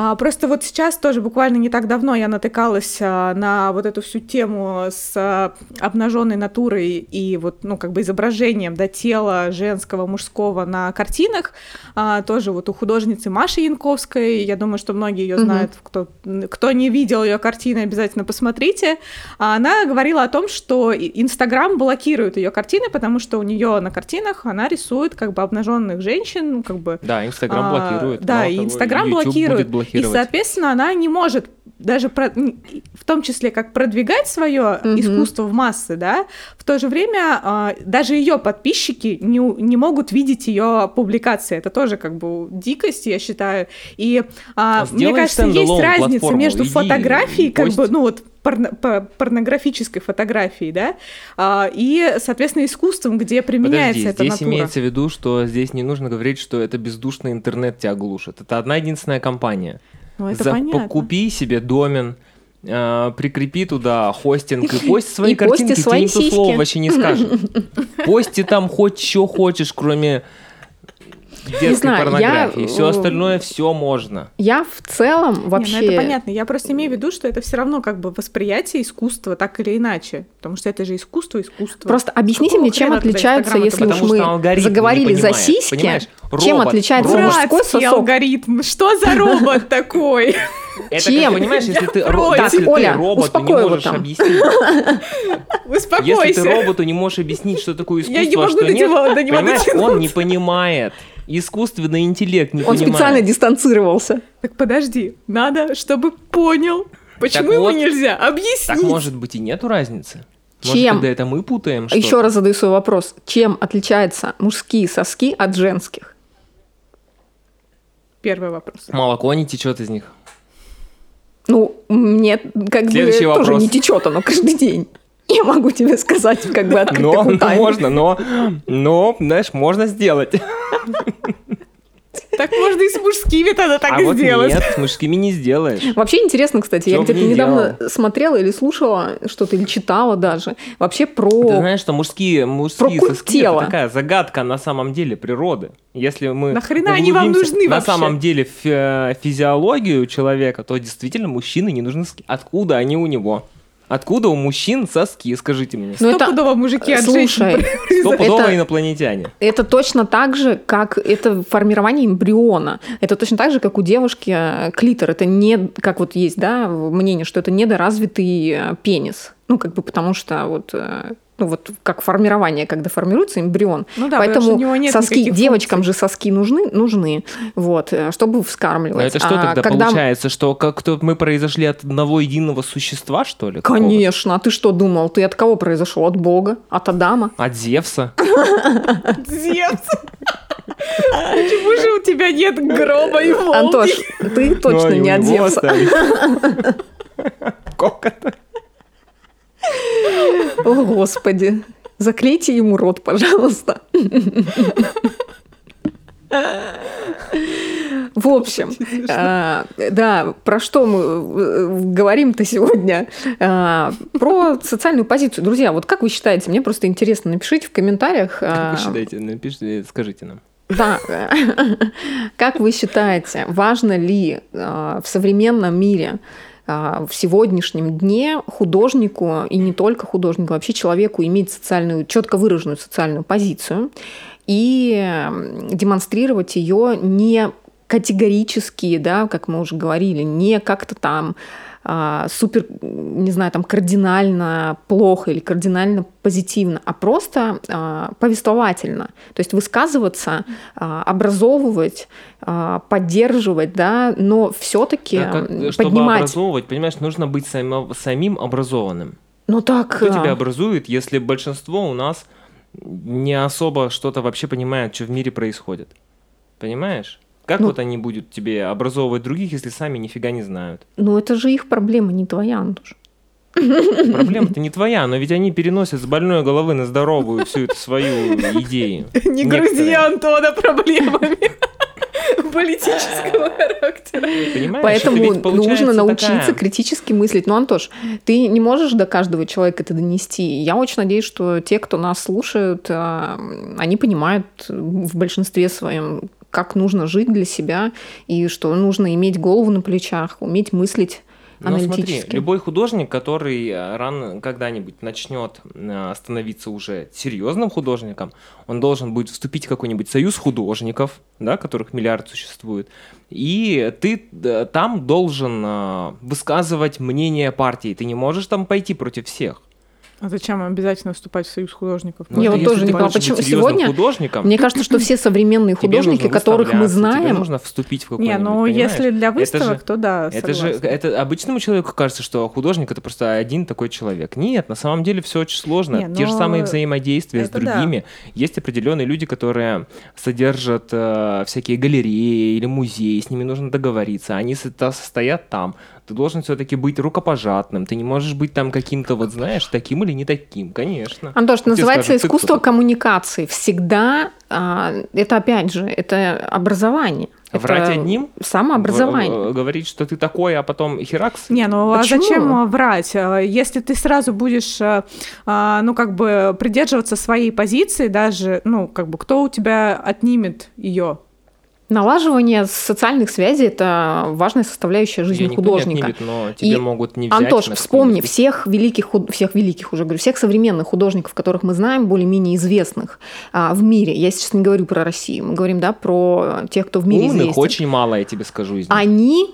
А, просто вот сейчас тоже буквально не так давно я натыкалась а, на вот эту всю тему с а, обнаженной натурой и вот, ну, как бы изображением, да, тела женского, мужского на картинах. А, тоже вот у художницы Маши Янковской, я думаю, что многие ее знают, кто, кто не видел ее картины, обязательно посмотрите. А Она говорила о том, что Инстаграм блокирует ее картины, потому что у нее на картинах она рисует как бы обнаженных женщин, ну, как бы
Да, Инстаграм
а,
блокирует.
Да, и Инстаграм блокирует.
Блокировать.
И, соответственно, она не может даже про- в том числе как продвигать свое
Мгм.
искусство в массы, да, в то же время а, даже ее подписчики не, не могут видеть ее публикации. Это тоже как бы дикость, я считаю. И А мне кажется, есть разница между
иди
фотографией, как бы, ну вот порно- по- порнографической фотографией, да, а, и, соответственно, искусством, где применяется
Подожди,
эта
здесь
натура.
имеется в виду, что здесь не нужно говорить, что это бездушный интернет тебя глушит. Это одна единственная компания.
Ну, это
За-
понятно.
Купи себе домен, э, прикрепи туда хостинг и *laughs* пость свои
И
картинки, тебе никто слова вообще не скажет. *laughs* Пости там хоть что хочешь, кроме детской
знаю,
порнографии.
я,
Все
э,
остальное все можно.
Я в целом вообще...
Не, ну это понятно. Я просто имею в виду, что это все равно как бы восприятие искусства так или иначе. Потому что это же искусство, искусство.
Просто объясните
Какого
мне, чем отличается,
Инстаграм
если уж
что
мы заговорили за сиськи,
понимаешь?
чем
Робот,
отличается
робот.
мужской сосок?
алгоритм. Что за робот такой?
Это
Чем?
как, понимаешь, если ты, ро-
против.
если ты
Оля,
роботу не можешь
там.
объяснить, если
Успокойся.
ты роботу не можешь объяснить, что такое искусство,
Я не
а
могу
что
до
нет,
него- до него
понимаешь,
дотянуться.
он не понимает. Искусственный интеллект не
Он
понимает.
специально дистанцировался.
Так подожди, надо, чтобы понял. Почему
Так
ему
вот,
нельзя? Объясни.
Так может быть и нету разницы? Может,
Чем?
тогда это мы путаем что
Еще раз задаю свой вопрос. Чем отличаются мужские соски от женских?
Первый вопрос.
Молоко не течет из них.
Ну, мне как
Следующий
бы тоже
вопрос.
не течет оно каждый день. Я могу тебе сказать, как бы открытых
Но,
тайн.
можно, но, но, знаешь, можно сделать.
Так можно и с мужскими тогда так
а
и
вот
сделать.
нет, с мужскими не сделаешь.
Вообще интересно, кстати, я
Чё бы
где-то
не
недавно смотрела или слушала что-то, или читала даже, вообще про...
Ты знаешь, что мужские, мужские
культ
соски
тела.
это такая загадка на самом деле природы. Если мы
Нахрена они вам нужны
на
вообще?
самом деле в э, физиологию человека, то действительно мужчины не нужны. Откуда они у него? Откуда у мужчин соски, скажите мне?
Ну, это-
Стопудово мужики от
Слушай,
женщин *laughs*
Стопудово
это-
инопланетяне.
Это точно так же, как это формирование эмбриона. Это точно так же, как у девушки э, клитор. Это не, как вот есть, да, мнение, что это недоразвитый э, пенис. Ну, как бы потому что вот, э, ну, вот как формирование, когда формируется эмбрион.
Ну да,
Поэтому
у него нет
соски, девочкам
функций.
же соски нужны, нужны, вот, э, чтобы вскармливать.
Но это что
А
тогда
когда-
получается, что как-то мы произошли от одного единого существа, что ли?
Конечно, а ты что думал? Ты от кого произошел? От Бога? От Адама?
От Зевса? *laughs*
Зевс. Почему же у тебя нет гроба и волки?
Антош, ты точно
Ну,
не от Зевса.
остались. *laughs*
О, Господи. Заклейте ему рот, пожалуйста. В общем, а, да, про что мы э, говорим-то сегодня? А, Про социальную позицию. Друзья, вот как вы считаете? Мне просто интересно, напишите в комментариях.
Как
а,
вы считаете? Напишите, скажите нам.
Да. Как вы считаете, важно ли в современном мире в сегодняшнем дне художнику и не только художнику, вообще человеку иметь социальную, четко выраженную социальную позицию и демонстрировать ее не категорически, да, как мы уже говорили, не как-то там а, супер, не знаю, там кардинально плохо или кардинально позитивно, а просто а, повествовательно. То есть высказываться, а, образовывать, а, поддерживать, да, но все-таки
Да, как- чтобы
поднимать.
образовывать, понимаешь, нужно быть само- самим образованным.
Ну так.
Кто
а,
тебя образует, если большинство у нас не особо что-то вообще понимает, что в мире происходит? Понимаешь? Как
Ну-
вот они будут тебе образовывать других, если сами нифига не знают?
Ну это же их проблема, не твоя, Антош.
Проблема-то не твоя, но ведь они переносят с больной головы на здоровую всю эту свою идею.
Не грузи Антона проблемами *laughs* политического характера.
Понимаешь?
Поэтому нужно научиться
такая-
критически мыслить. Ну, Антош, ты не можешь до каждого человека это донести. Я очень надеюсь, что те, кто нас слушают, а, они понимают в большинстве своем, как нужно жить для себя, и что нужно иметь голову на плечах, уметь мыслить
Но смотри,
аналитически.
любой художник, который э, рано когда-нибудь начнет э, становиться уже серьезным художником, он должен будет вступить в какой-нибудь союз художников, да, которых миллиард существует, и ты э, там должен высказывать мнение партии. Ты не можешь там пойти против всех.
А зачем обязательно вступать в союз художников?
Ну,
Я
это
вот тоже не
быть
почему сегодня
художником,
Мне кажется, что все современные
тебе
художники,
нужно
которых мы
выставляться, Тебе
знаем,
нужно вступить в
Не,
какой-нибудь,
ну
понимаешь?
если для
Это
выставок,
же-
то да,
Это же, это обычному человеку кажется, что художник это просто один такой человек. Нет, на самом деле все очень сложно.
Не,
Те же
но
самые взаимодействия с
это да.
другими. Есть определенные люди, которые содержат э, всякие галереи или музеи, с ними нужно договориться. Они со- та- стоят там. Ты должен все-таки быть рукопожатным. Ты не можешь быть там каким-то, вот знаешь, таким или не таким, конечно.
Антош, это
Тебе
называется
скажут,
искусство
кто
коммуникации. Всегда а, это опять же это образование. Это
Врать одним?
Самообразование.
В- э, Говорить, что ты такой, а потом херакс.
Не, ну
Почему?
а зачем а, врать? А, Если ты сразу будешь, а, а, ну, как бы придерживаться своей позиции, даже, ну, как бы, кто у тебя отнимет ее?
Налаживание социальных связей это важная составляющая жизни
Её
художника.
отнимет, но тебе
И,
могут не взять.
Антош, вспомни всех великих, худ- всех великих уже говорю, всех современных художников, которых мы знаем, более-менее известных а, в мире. Я сейчас не говорю про Россию, мы говорим, да, про тех, кто в мире
Умных
известен.
очень мало, я тебе скажу. из них.
Они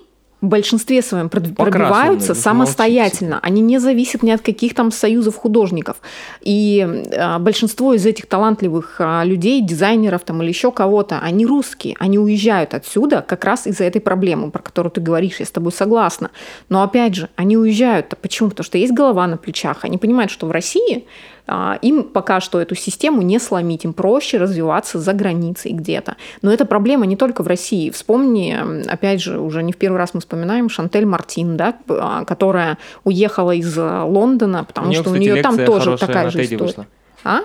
в большинстве своем пробиваются самостоятельно. Они не зависят ни от каких там союзов художников. И а, большинство из этих талантливых а, людей, дизайнеров там или еще кого-то, они русские. Они уезжают отсюда как раз из-за этой проблемы, про которую ты говоришь. Я с тобой согласна. Но опять же, они уезжают. Почему? Потому что есть голова на плечах. Они понимают, что в России им пока что эту систему не сломить, им проще развиваться за границей где-то. Но эта проблема не только в России. Вспомни, опять же, уже не в первый раз мы вспоминаем Шантель Мартин, да, а, которая уехала из а, Лондона, потому
у нее,
что
кстати,
у нее там тоже такая же история.
вышла.
А?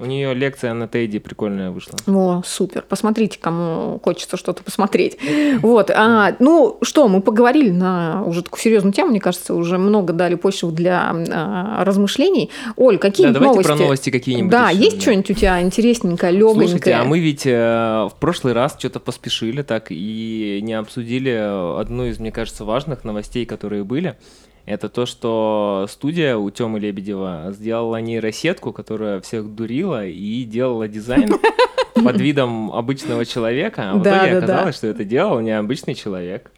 У нее лекция на Теди прикольная вышла.
О, супер. Посмотрите, кому хочется что-то посмотреть. Вот. А, ну что, мы поговорили на уже такую серьезную тему, мне кажется, уже много дали почву для а, размышлений. Оль, какие
Да, давайте
новости?
про новости какие-нибудь.
Да,
еще,
есть
да.
что-нибудь у тебя интересненькое, легонькое?
Слушайте, а мы ведь э, в прошлый раз что-то поспешили так и не обсудили одну из, мне кажется, важных новостей, которые были. Это то, что студия у Тёмы Лебедева сделала нейросетку, которая всех дурила и делала дизайн *laughs* под видом обычного человека. А в
Да,
итоге
да, да.
оказалось, что это делал необычный человек.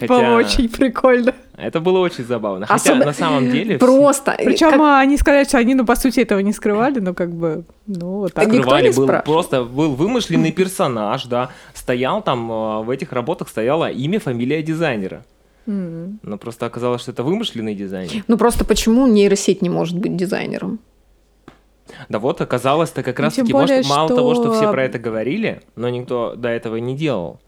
Было
Хотя
очень прикольно.
это было очень забавно. Хотя
Особо-
на самом деле все
Просто.
Причем
как-
они сказали, что они, ну, по сути, этого не скрывали, но как бы, ну, вот так.
Никто
скрывали,
не
был просто был вымышленный персонаж, да, стоял там э, в этих работах стояло имя, фамилия дизайнера. Но просто оказалось, что это вымышленный дизайнер.
Ну просто почему нейросеть не может быть дизайнером?
Да вот оказалось-то как
Ну,
раз
тем
таки,
более,
может, мало
что-
того, что все про это говорили, но никто до этого не делал.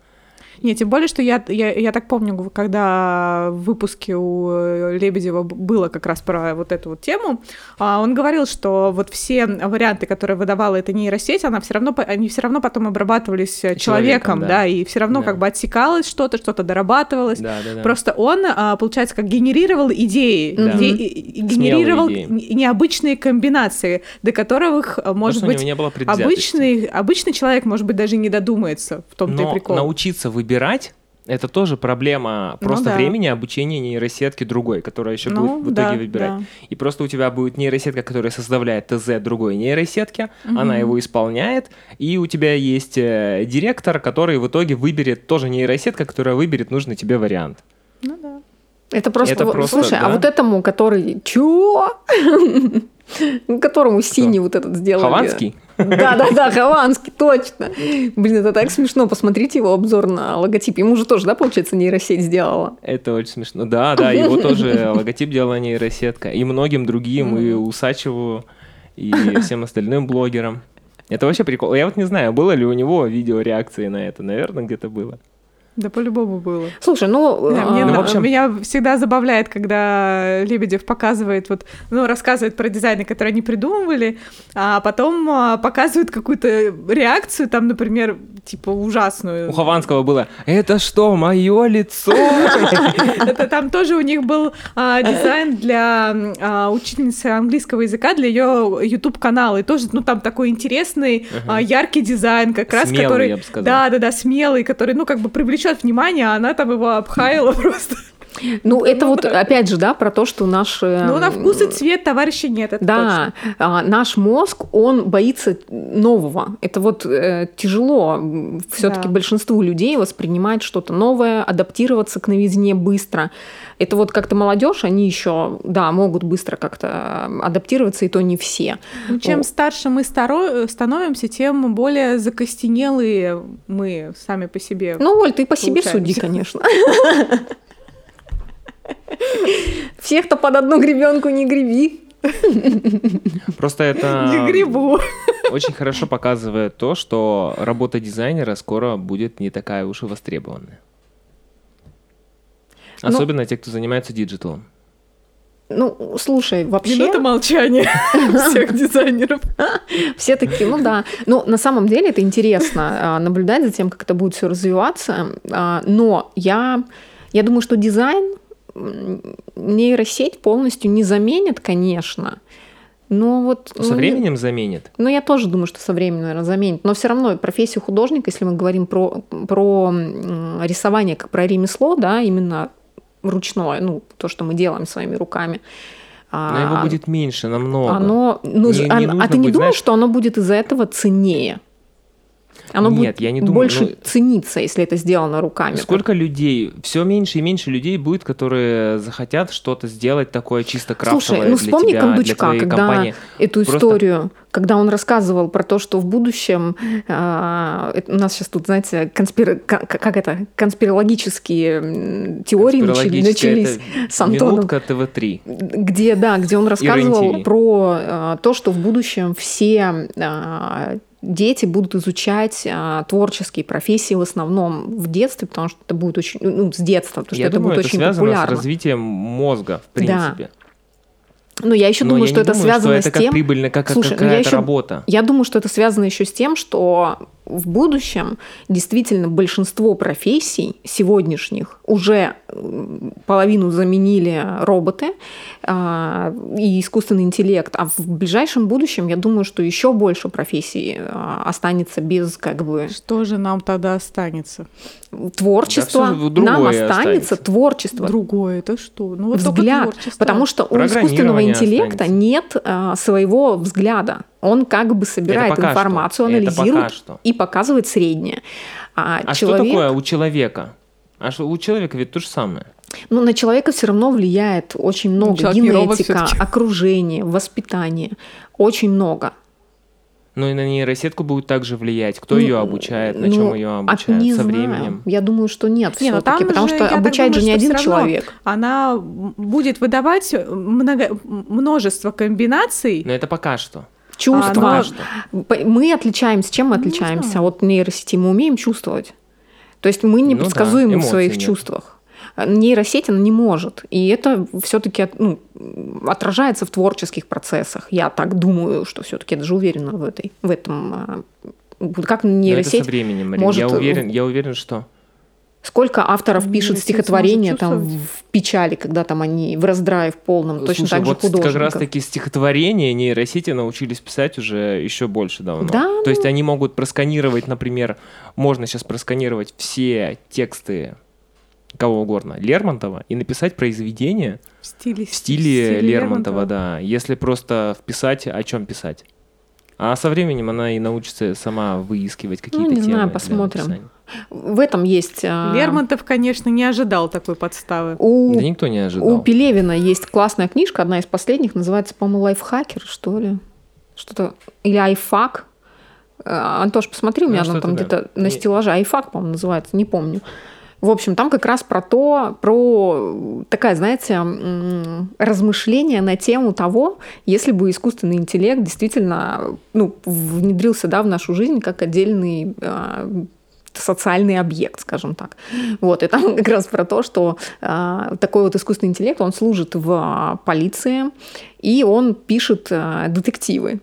Не, тем более, что я, я, я так помню, когда в выпуске у э, Лебедева было как раз про вот эту вот тему, а, он говорил, что вот все варианты, которые выдавала эта нейросеть, она все равно, они все равно потом обрабатывались э, человеком,
да.
да. и все равно
Да.
как бы отсекалось что-то, что-то дорабатывалось.
Да, да, да.
Просто он, а, получается, как генерировал идеи,
Да.
иде- генерировал
идеи.
необычные комбинации, до которых, а, может
Потому
быть,
не было
обычный, обычный человек, может быть, даже не додумается в том-то и прикол.
научиться выбирать это тоже проблема
Ну
просто
да.
времени обучения нейросетки другой, которая еще
Ну,
будет в
да,
итоге выбирать.
да.
И просто у тебя будет нейросетка, которая составляет ТЗ другой нейросетки, она его исполняет, и у тебя есть э, директор, который в итоге выберет тоже нейросетка, которая выберет нужный тебе вариант.
Ну да.
Это просто,
Это
вот,
просто,
слушай, а
да.
вот этому, который, чё? *laughs* Которому синий вот этот сделали.
Хованский?
Да, да, да, Хованский, точно. Блин, это так смешно. Посмотрите его обзор на логотип. Ему же тоже, да, получается, нейросеть сделала.
Это очень смешно. Да, да, его тоже *laughs* логотип делала нейросетка. И многим другим, и Усачеву, и всем остальным блогерам. Это вообще прикол. Я вот не знаю, было ли у него видео реакции на это. Наверное, где-то было.
Да, по-любому было.
Слушай, ну...
Да, мне,
ну, в общем-
меня всегда забавляет, когда Лебедев показывает, вот, ну, рассказывает про дизайны, которые они придумывали, а потом а, показывает какую-то реакцию, там, например, типа ужасную.
У Хованского было «Это что, мое лицо?» *laughs*
Это там тоже у них был а, дизайн для а, учительницы английского языка, для ее YouTube-канала. И тоже, ну, там такой интересный, а, яркий дизайн, как раз, который...
я бы сказал.
Да, да, да, смелый, который, ну, как бы привлечет внимание, а она там его обхаяла *laughs* просто.
Ну, это вот, опять же, да, про то, что наши...
Ну, на вкус и цвет товарища нет, это
Да, а, наш мозг, он боится нового. Это вот э, тяжело все-таки
Да.
большинству людей воспринимать что-то новое, адаптироваться к новизне быстро. Это вот как-то молодежь, они еще, да, могут быстро как-то э, адаптироваться, и то не все.
Ну, чем
О.
старше мы старо- становимся, тем более закостенелые мы сами по себе.
Ну, Оль, ты по себе
Получается.
суди, конечно. *laughs* Всех, кто под одну гребенку не греби.
Просто это
Не грибу.
очень хорошо показывает то, что работа дизайнера скоро будет не такая уж и востребованная.
Ну-
Особенно те, кто занимается диджиталом.
Ну, слушай, вообще...
Минута молчания *laughs* всех дизайнеров.
Все такие, ну да. Ну, на самом деле это интересно а, наблюдать за тем, как это будет все развиваться. А, Но я, я думаю, что дизайн нейросеть полностью не заменит, конечно. Но вот...
Со
ну,
временем заменит.
Ну, я тоже думаю, что со временем, наверное, заменит. Но все равно профессию художника, если мы говорим про, про рисование как про ремесло, да, именно ручное, ну, то, что мы делаем своими руками.
Но его
а,
будет меньше, намного.
оно, ну,
Не- не
а, а ты не думаешь,
знаешь-
что оно будет из-за этого ценнее? Оно
Нет,
будет
я не думаю,
больше
ну,
цениться, если это сделано руками.
Сколько людей, все меньше и меньше людей будет, которые захотят что-то сделать такое чисто крафтовое
Слушай, ну
для
вспомни
тебя, для
Кондучка,
твоей
когда
компании.
эту
Просто-
историю, когда он рассказывал про то, что в будущем это у нас сейчас тут, знаете, конспир... ка- как это конспирологические теории начались с Антоном.
Минутка ТВ-3.
где, да, где он рассказывал про а, то, что в будущем все а, дети будут изучать а, творческие профессии в основном в детстве, потому что это будет очень, ну, с детства, потому что
Я
это
думаю,
будет
это
очень
связано
популярно.
с развитием мозга, в
Да. Но я еще
Но
думаю,
я
что
не
это
думаю,
связано
что
с
это
тем,
как прибыльно, как
Слушай, ну я
какая-то
еще-
работа.
Я думаю, что это связано еще с тем, что в будущем действительно большинство профессий сегодняшних уже половину заменили роботы а, и искусственный интеллект, а в ближайшем будущем я думаю, что еще больше профессий а, останется без как бы
Что же нам тогда останется?
творчества.
Да
Нам останется,
останется.
творчество.
Другое, это что? Ну вот
взгляд,
творчество.
потому что у искусственного интеллекта
останется.
нет а, своего взгляда. Он как бы собирает информацию,
что.
Анализирует
пока что.
и показывает среднее. А,
А
человек,
что такое у человека? А что у человека ведь то же самое.
ну, на человека все равно влияет очень много.
робот
Генетика, окружение, воспитание. Очень много.
Но и на нейросетку будет также влиять. Кто
Ну,
ее обучает, на
ну,
чем ее обучают
не
со
знаю.
временем.
Я думаю, что нет
Не, ну
все-таки, потому
же,
что обучает
думаю,
же не один человек.
Она будет выдавать много, множество комбинаций.
Но это пока что.
Чувства.
А, ну,
Мы отличаемся. Чем мы
Ну, не
отличаемся
знаю.
от нейросети? Мы умеем чувствовать. То есть мы
Ну да,
непредсказуемы в своих
нет.
чувствах. Нейросеть она не может. И это все-таки ну, отражается в творческих процессах. Я так думаю, что все-таки даже уверена в, этой, в этом. а, Как
Но это со
нейросеть
временем, Марин.
может,
Я
э,
уверен, я уверен, что.
Сколько авторов пишет
Нейросеть
стихотворения там в печали, когда там они в раздрае в полном, точно
Слушай,
так же
вот
художников.
как раз таки стихотворения нейросети научились писать уже еще больше давно.
Да,
То есть они могут просканировать, например, можно сейчас просканировать все тексты кого угодно, Лермонтова, и написать произведение
В стиле,
в стиле Лермонтова, да, если просто вписать, о чем писать. А со временем она и научится сама выискивать какие-то
Ну, не
темы
знаю, посмотрим. В этом есть... а,
Лермонтов, конечно, не ожидал такой подставы.
У
Да никто не ожидал.
У Пелевина есть классная книжка, одна из последних, называется, по-моему, «Лайфхакер», что ли? Что-то... Или «Айфак». Э, Антош, посмотри, у меня
Ну,
оно там
да.
где-то на стеллаже. «Айфак», по-моему, называется, не помню. В общем, там как раз про то, про такая, знаете, размышление на тему того, если бы искусственный интеллект действительно ну, внедрился да, в нашу жизнь как отдельный а, социальный объект, скажем так. Вот, и там *laughs* как раз про то, что э, такой вот искусственный интеллект, он служит в полиции, и он пишет э, детективы.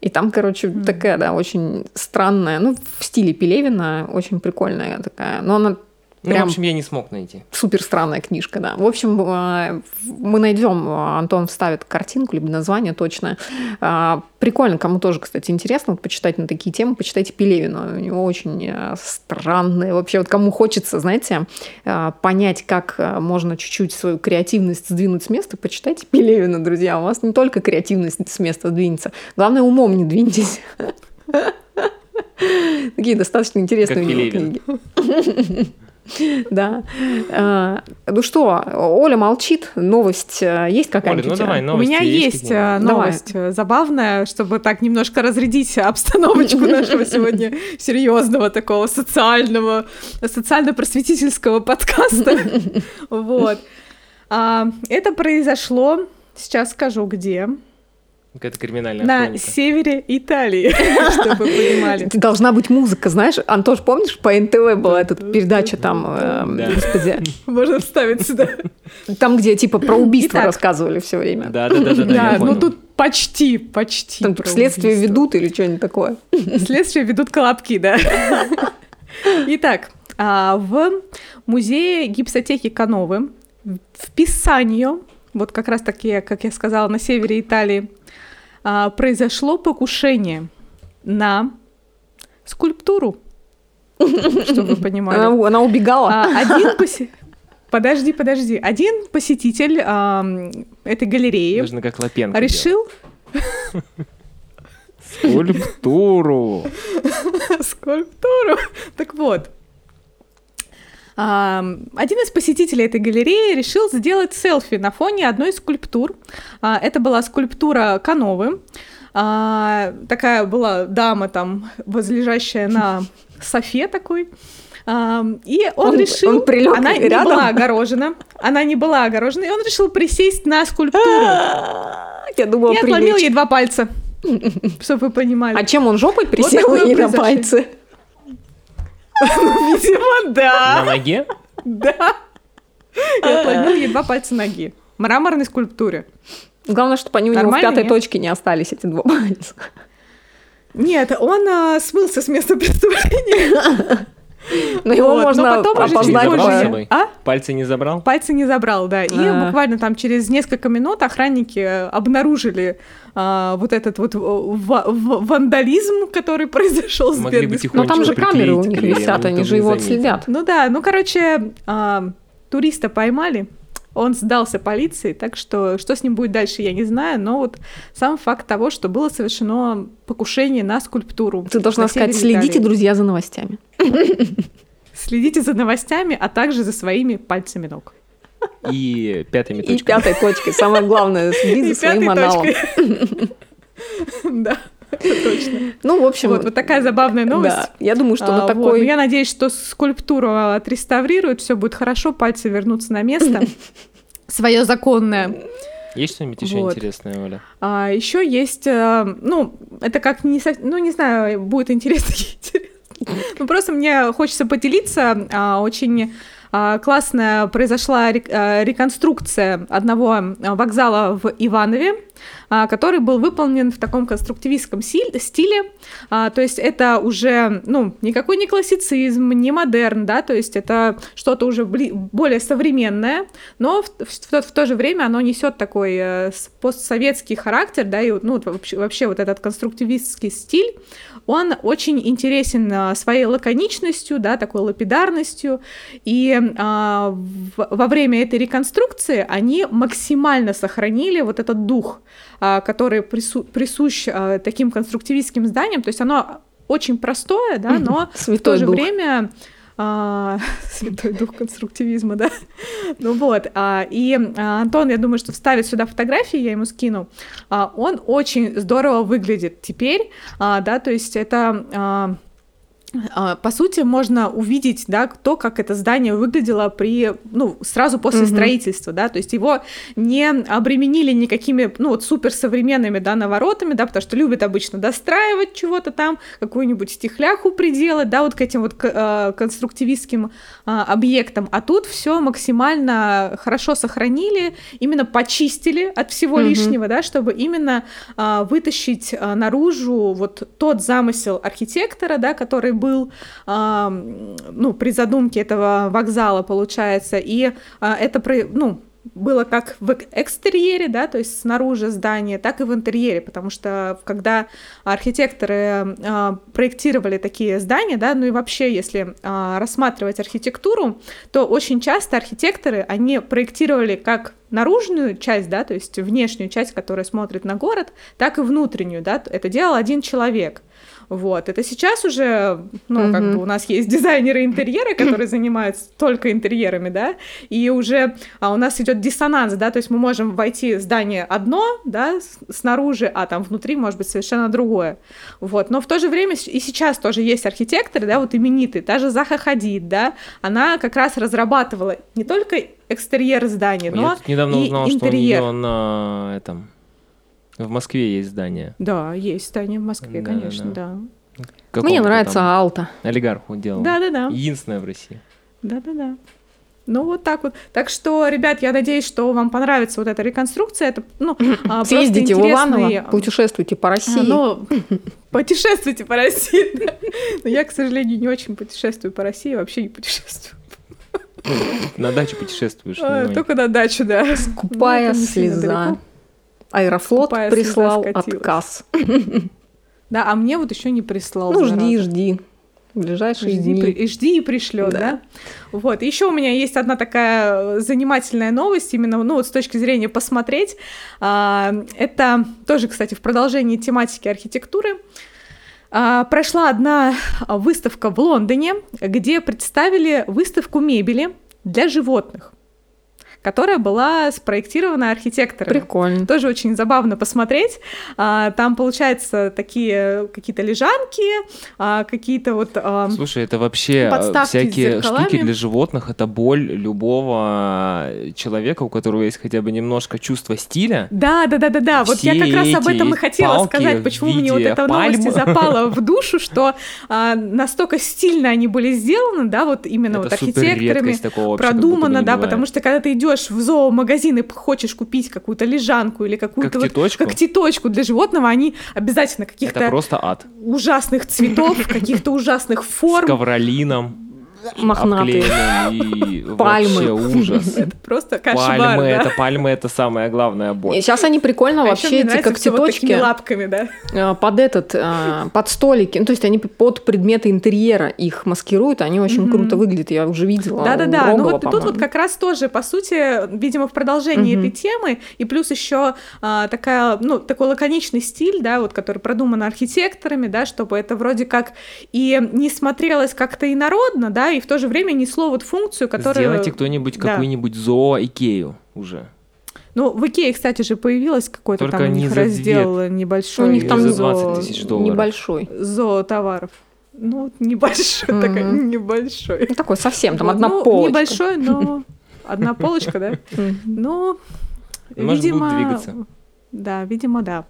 И там, короче, mm-hmm. такая, да, очень странная, ну, в стиле Пелевина, очень прикольная такая. Но она
Прям ну, в общем, я не смог найти.
Супер странная книжка, да. В общем, э, мы найдем, э, Антон вставит картинку, либо название точно. Э, прикольно, кому тоже, кстати, интересно вот, почитать на такие темы, почитайте Пелевина. У него очень странные, вообще, вот кому хочется, знаете, понять, как можно чуть-чуть свою креативность сдвинуть с места, почитайте Пелевина, друзья. У вас не только креативность с места двинется, главное, умом не двиньтесь. *laughs* Такие достаточно интересные книги. *laughs* *laughs* Да. А, ну что, Оля молчит. Новость э, есть какая-нибудь?
Оля, ну давай,
новость. У меня есть э, новость давай. забавная, чтобы так немножко разрядить *laughs* обстановочку нашего сегодня серьезного такого социального, социально-просветительского подкаста. *laughs* Вот. А, это произошло, сейчас скажу где.
Какая-то криминальная
На хроника. севере Италии, *laughs* чтобы вы понимали.
Должна быть музыка, знаешь? Антош, помнишь, по НТВ была эта передача там, эм, господи.
Можно вставить сюда. *laughs*
Там, где типа про убийство рассказывали все время.
Да, да, да, да. Да, *laughs*
ну тут почти, почти.
Там следствие ведут или что-нибудь такое.
Следствие ведут колобки, да. Итак, а, в музее гипсотеки Кановы в Писанию, вот как раз таки, как я сказала, на севере Италии, а, произошло покушение на скульптуру, чтобы вы понимали.
Она, она убегала.
А, один поси... Подожди, подожди. Один посетитель а, этой галереи
Нужно как Лапенко
решил...
Скульптуру. *laughs*
Скульптуру. Так вот, один из посетителей этой галереи решил сделать селфи на фоне одной из скульптур. А, это была скульптура Кановы. А, такая была дама там, возлежащая на софе такой. И он, он решил,
он
она
рядом?
не была огорожена, она не была огорожена, и он решил присесть на скульптуру.
Я думала,
и отломил ей два пальца, *laughs* чтобы вы понимали.
А чем он жопой присел вот ей на пальцы?
Видимо, да.
На ноге?
Да. Я отломил ей два пальца ноги. Мраморной скульптуре.
Главное, чтобы они у него в пятой точке не остались, эти два пальца.
Нет, он а, смылся с места преступления. *laughs*
Но его вот. можно Но потом опознать.
Позже. А? Пальцы не забрал?
Пальцы не забрал, да. И а. буквально там через несколько минут охранники обнаружили а, вот этот вот вандализм, который *laughs* произошел с бедным.
Но там же камеры у них висят, они же его отследят.
Ну да, ну короче, а, туриста поймали, он сдался полиции, так что что с ним будет дальше, я не знаю, но вот сам факт того, что было совершено покушение на скульптуру.
Ты должна сказать, следите, друзья, за новостями.
Следите за новостями, а также за своими пальцами ног.
И пятыми
точками. И пятой точкой. Самое главное, следи за своим аналом. *laughs*
Да. точно.
Ну, в общем...
Вот, вот такая забавная новость. Да,
я думаю, что а, вот такой... Вот.
Я надеюсь, что скульптуру отреставрируют, все будет хорошо, пальцы вернутся на место. *laughs* Свое законное.
Есть что-нибудь еще вот. интересное, Оля?
А, еще есть, э, ну, это как не, ну, не знаю, будет интересно. *laughs* *laughs* Ну, просто мне хочется поделиться а, очень а, классная произошла а, реконструкция одного вокзала в Иванове, который был выполнен в таком конструктивистском стиле. То есть это уже, ну, никакой не классицизм, не модерн, да, то есть это что-то уже более современное, но в, в, в то же время оно несет такой э, постсоветский характер, да, и ну, вообще, вообще вот этот конструктивистский стиль, он очень интересен а, своей лаконичностью, да, такой лапидарностью, и а, в, во время этой реконструкции они максимально сохранили вот этот дух, а, который прису, присущ а, таким конструктивистским зданиям, то есть оно очень простое, да, но в то же время а, *laughs* святой дух конструктивизма, да. Ну вот, а, и а, Антон, я думаю, что вставит сюда фотографии, я ему скину. А, он очень здорово выглядит теперь, а, да, то есть это... А, а, по сути, можно увидеть, да, то, как это здание выглядело при, ну, сразу после mm-hmm. строительства, да, то есть его не обременили никакими, ну, вот суперсовременными, да, наворотами, да, потому что любят обычно достраивать чего-то там, какую-нибудь стихляху приделать, да, вот к этим вот э, конструктивистским э, объектам, а тут все максимально хорошо сохранили, именно почистили от всего mm-hmm. лишнего, да, чтобы именно э, вытащить э, наружу вот тот замысел архитектора, да, который был, ну, при задумке этого вокзала, получается, и а, это, ну, было как в экстерьере, да, то есть снаружи здания, так и в интерьере, потому что когда архитекторы э, проектировали такие здания, да, ну и вообще, если э, рассматривать архитектуру, то очень часто архитекторы, они проектировали как наружную часть, да, то есть внешнюю часть, которая смотрит на город, так и внутреннюю, да, это делал один человек. Вот, это сейчас уже, ну, mm-hmm. как бы у нас есть дизайнеры интерьера, которые занимаются только интерьерами, да, и уже а у нас идет диссонанс, да, то есть мы можем войти в здание одно, да, снаружи, а там внутри может быть совершенно другое. Вот, но в то же время и сейчас тоже есть архитекторы, да, вот именитые, даже Заха Хадид, да, она как раз разрабатывала не только экстерьер здания, но
Я недавно
и
узнал,
интерьер.
что у нее на этом в Москве есть здание.
Да, есть здание в Москве, да, конечно, да.
да. Мне нравится Алта.
Олигарху делал.
Да-да-да.
Единственное в России.
Да-да-да. Ну, вот так вот. Так что, ребят, я надеюсь, что вам понравится вот эта реконструкция. Это, ну,
а, Съездите в Иваново, путешествуйте по России. А,
ну, *laughs* путешествуйте по России. Но я, к сожалению, не очень путешествую по России, вообще не путешествую.
На дачу путешествуешь?
А, только на дачу, да.
Скупая ну, слеза. Аэрофлот Скупая прислал отказ.
Да, а мне вот еще не прислал.
Ну, жди, жди. В ближайшие
жди,
дни.
При, жди и пришлет, да. да? Вот. Еще у меня есть одна такая занимательная новость, именно, ну, вот с точки зрения посмотреть. А, это тоже, кстати, в продолжении тематики архитектуры. А, прошла одна выставка в Лондоне, где представили выставку мебели для животных которая была спроектирована архитектором.
Прикольно.
Тоже очень забавно посмотреть. А, там, получается, такие какие-то лежанки, а, какие-то вот... А,
Слушай, это вообще всякие штуки для животных, это боль любого человека, у которого есть хотя бы немножко чувство стиля.
Да, да, да, да, да. Вот я как раз об этом и хотела сказать, почему мне вот эта новость запала в душу, что а, настолько стильно они были сделаны, да, вот именно это вот архитекторами продумано, да, потому что когда ты идешь идешь в зоомагазин и хочешь купить какую-то лежанку или какую-то
когтеточку?
Вот, когтеточку для животного, они обязательно каких-то...
Просто ад.
Ужасных цветов, *laughs* каких-то ужасных форм.
С ковролином
мохнатые.
И пальмы. Вообще ужас. *laughs*
Это просто кошмар,
Пальмы,
да?
это пальмы, это самая главная боль.
И сейчас они прикольно
а
вообще эти когтеточки
вот лапками, да?
А, под этот, а, под столики, ну, то есть они под предметы интерьера их маскируют, они очень mm-hmm. круто выглядят, я уже видела.
Да-да-да, ну вот тут вот как раз тоже, по сути, видимо, в продолжении mm-hmm. этой темы, и плюс еще а, такая, ну, такой лаконичный стиль, да, вот, который продуман архитекторами, да, чтобы это вроде как и не смотрелось как-то инородно, да, и в то же время несло вот функцию, которая...
Сделайте кто-нибудь да. какую-нибудь зоо-икею уже.
Ну, в Икее, кстати же, появилось какой-то там у них раздел небольшой.
У них там
за 20 тысяч долларов.
Небольшой.
Зоотоваров. Ну, небольшой, mm-hmm. такой небольшой.
Ну, такой совсем, там одна ну, полочка.
Небольшой, но одна *laughs* полочка, да? Ну, видимо... Да, видимо, да.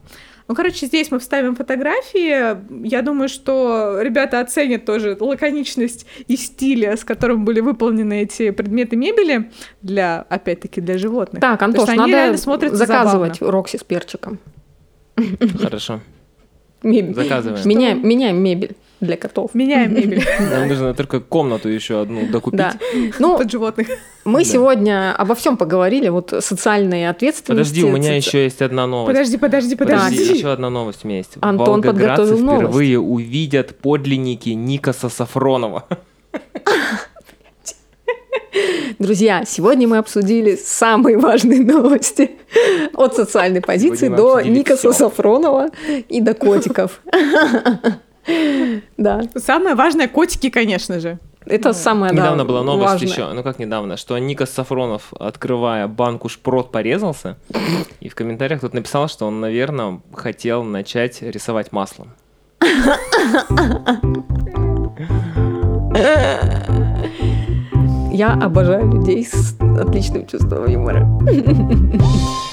Ну, короче, здесь мы вставим фотографии. Я думаю, что ребята оценят тоже лаконичность и стиля, с которым были выполнены эти предметы мебели для, опять-таки, для животных.
Так, Антош, надо заказывать забавно. Рокси с перчиком.
Хорошо.
Мебель.
Заказываем.
Меняем, меняем мебель для котов.
Меняем мебель. *laughs*
Нам нужно только комнату еще одну докупить. Да.
Ну, под животных.
Мы да. сегодня обо всем поговорили, вот социальные ответственности.
Подожди, у меня еще есть одна новость.
Подожди, подожди, подожди.
подожди. Еще одна новость у меня есть.
Антон подготовил новость.
впервые увидят подлинники Никаса Сафронова. *laughs*
Друзья, сегодня мы обсудили самые важные новости от социальной позиции до Никаса все. Сафронова и до котиков. *laughs* *laughs* Да.
Самое важное котики, конечно же.
Это ну, самое
Недавно
да,
была новость
важное.
еще, ну как недавно, что Никас Сафронов, открывая банку шпрот, порезался, и в комментариях тут написал, что он, наверное, хотел начать рисовать маслом.
Я обожаю людей с отличным чувством юмора. *laughs*